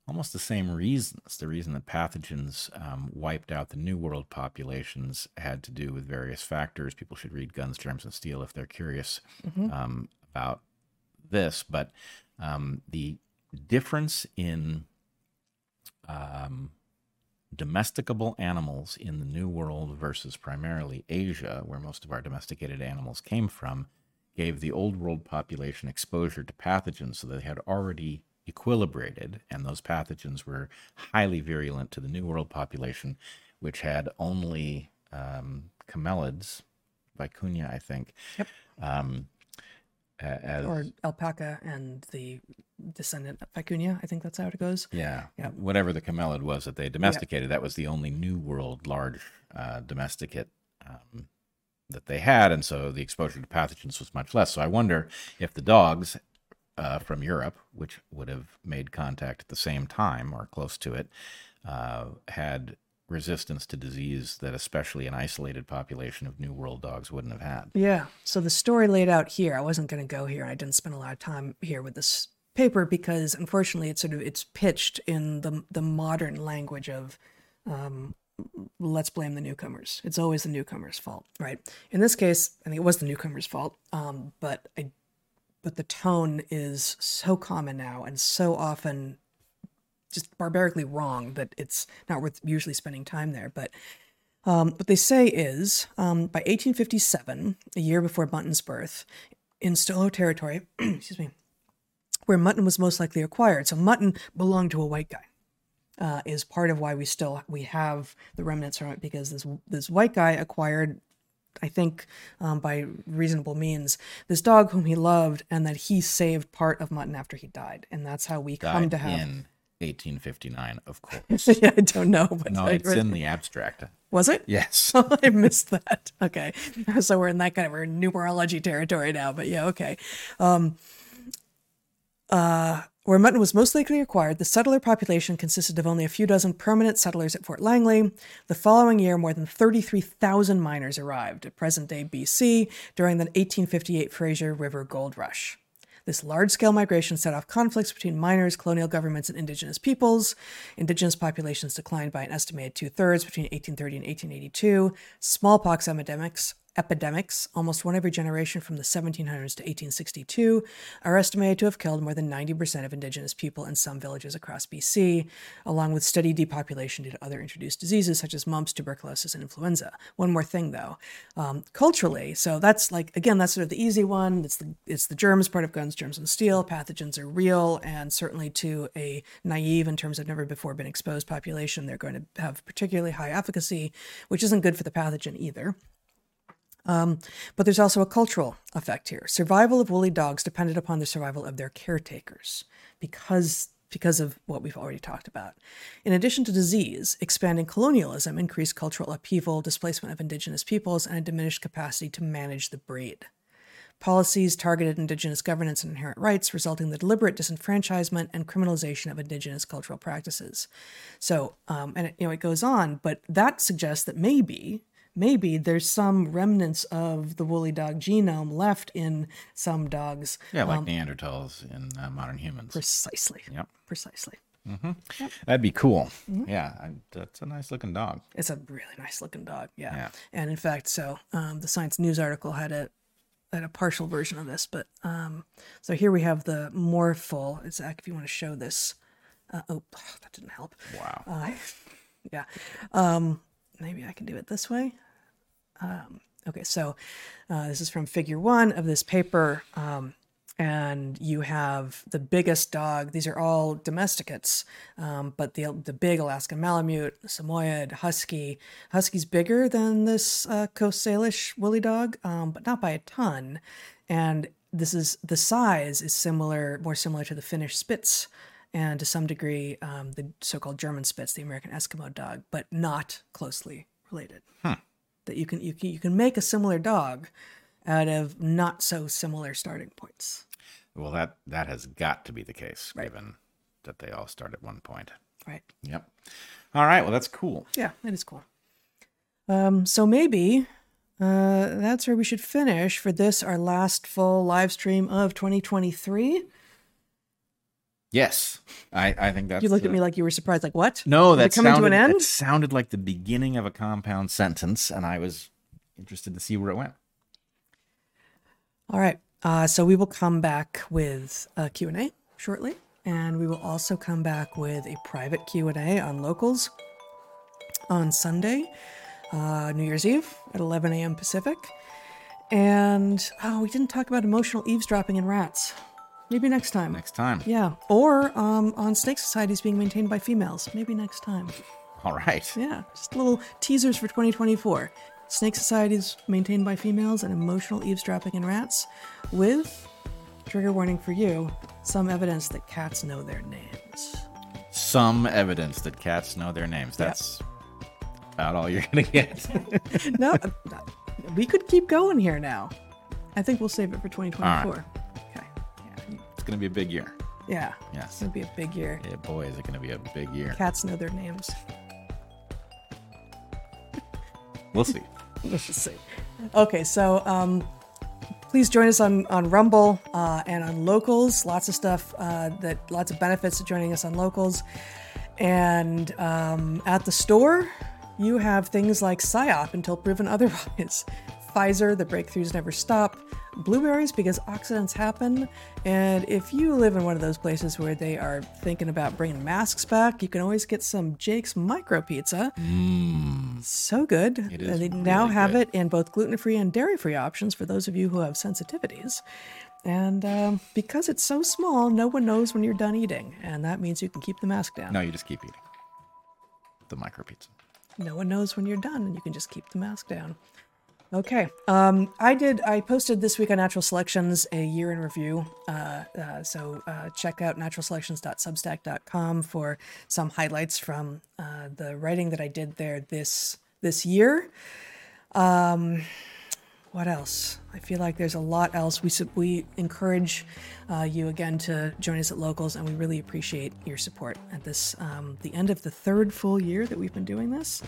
almost the same reasons the reason that pathogens um, wiped out the new world populations had to do with various factors. People should read guns germs and steel if they're curious um, about this but um, the difference in um, domesticable animals in the New World versus primarily Asia, where most of our domesticated animals came from, gave the Old World population exposure to pathogens so they had already equilibrated, and those pathogens were highly virulent to the New World population, which had only um, camelids, vicuña, I think. Yep. Um, as, Or alpaca and the descendant of vicuña. I think that's how it goes. Yeah. Yeah. Whatever the camelid was that they domesticated, that was the only New World large uh, domesticate um, that they had. And so the exposure to pathogens was much less. So I wonder if the dogs uh, from Europe, which would have made contact at the same time or close to it, uh, had resistance to disease that especially an isolated population of New World dogs wouldn't have had. Yeah. So the story laid out here, I wasn't going to go here, I didn't spend a lot of time here with this paper because unfortunately it's sort of it's pitched in the the modern language of um, let's blame the newcomers. It's always the newcomers' fault, right? In this case, I think it was the newcomers' fault, um, but I but the tone is so common now and so often just barbarically wrong that it's not worth usually spending time there. But um, what they say is um, by 1857, a year before Mutton's birth, in Stolo territory, excuse me, where mutton was most likely acquired. So mutton belonged to a white guy. Uh, is part of why we still we have the remnants from it because this this white guy acquired I think um, by reasonable means, this dog whom he loved, and that he saved part of Mutton after he died, and that's how we come Died to have. in 1859, of course. yeah, I don't know, but no, I it's read- in the abstract. was it? Yes. I missed that. Okay, so we're in that kind of we're in numerology territory now, but yeah, okay. Um, uh, where mutton was most likely acquired, the settler population consisted of only a few dozen permanent settlers at Fort Langley. The following year, more than 33,000 miners arrived at present day BC during the 1858 Fraser River Gold Rush. This large scale migration set off conflicts between miners, colonial governments, and indigenous peoples. Indigenous populations declined by an estimated two thirds between 1830 and 1882. Smallpox epidemics epidemics, almost one every generation from the 1700s to 1862, are estimated to have killed more than 90% of indigenous people in some villages across BC, along with steady depopulation due to other introduced diseases such as mumps, tuberculosis, and influenza. One more thing, though, um, culturally, so that's like again, that's sort of the easy one. It's the it's the germs part of guns, germs, and steel. Pathogens are real, and certainly to a naive in terms of never before been exposed population, they're going to have particularly high efficacy, which isn't good for the pathogen either. Um, but there's also a cultural effect here. Survival of woolly dogs depended upon the survival of their caretakers because because of what we've already talked about. In addition to disease, expanding colonialism increased cultural upheaval, displacement of indigenous peoples, and a diminished capacity to manage the breed. Policies targeted indigenous governance and inherent rights, resulting in the deliberate disenfranchisement and criminalization of indigenous cultural practices. So, um, and it, you know, it goes on, but that suggests that maybe maybe there's some remnants of the woolly dog genome left in some dogs. Yeah, like Neanderthals in uh, modern humans. Precisely. Yep. Precisely. That'd be cool. Yeah, I, that's a nice looking dog. It's a really nice looking dog. Yeah. Yeah. And in fact, so um, the Science News article had a had a partial version of this, but um, so here we have the more full. It's uh, if you want to show this. Uh, oh, that didn't help. Wow. Uh, yeah. Um, maybe I can do it this way. Um, okay, so uh, this is from figure one of this paper. Um, and you have the biggest dog. These are all domesticates, um, but the the big Alaskan Malamute, Samoyed, Husky. Husky's bigger than this uh, Coast Salish woolly dog, um, but not by a ton. And this is the size is similar, more similar to the Finnish Spitz, and to some degree um, the so-called German Spitz, the American Eskimo dog, but not closely related. That you can you can you can make a similar dog out of not so similar starting points. Well, that that has got to be the case, given that they all start at one point. Right. Yep. All right. Well, that's cool. Yeah, it is cool. Um, so maybe uh, that's where we should finish for this, our last full live stream of 2023. Yes, I I think that's. You looked at me like you were surprised, like what? No, Is it that coming sounded, to an end. It sounded like the beginning of a compound sentence, and I was interested to see where it went. All right. Uh, so we will come back with a Q&A shortly, and we will also come back with a private Q&A on locals on Sunday, uh, New Year's Eve at 11 a.m. Pacific. And oh, we didn't talk about emotional eavesdropping in rats. Maybe next time. Next time. Yeah. Or um, on snake societies being maintained by females. Maybe next time. All right. Yeah. Just little teasers for 2024. Snake societies maintained by females and emotional eavesdropping in rats with, trigger warning for you, some evidence that cats know their names. Some evidence that cats know their names. That's about all you're gonna get. No, we could keep going here now. I think we'll save it for 2024. It's gonna be a big year. Yeah. Yes. It's going to be a big year. Yeah, boy, is it gonna be a big year. Cats know their names. We'll see. Let's just see. Okay, so um, please join us on on Rumble uh, and on Locals. Lots of stuff uh, that lots of benefits to joining us on Locals. And um, at the store, you have things like PSYOP until proven otherwise. Pfizer, the breakthroughs never stop. Blueberries because accidents happen. And if you live in one of those places where they are thinking about bringing masks back, you can always get some Jake's Micro Pizza. So good. It is they now really have good. it in both gluten free and dairy free options for those of you who have sensitivities. And um, because it's so small, no one knows when you're done eating. And that means you can keep the mask down. No, you just keep eating the micro pizza. No one knows when you're done, and you can just keep the mask down. Okay. Um, I did. I posted this week on Natural Selections a year in review. Uh, uh, so uh, check out naturalselections.substack.com for some highlights from uh, the writing that I did there this this year. Um, what else? I feel like there's a lot else. We we encourage uh, you again to join us at locals, and we really appreciate your support at this um, the end of the third full year that we've been doing this.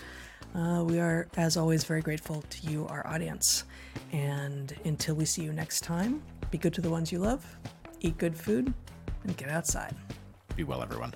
Uh, we are, as always, very grateful to you, our audience. And until we see you next time, be good to the ones you love, eat good food, and get outside. Be well, everyone.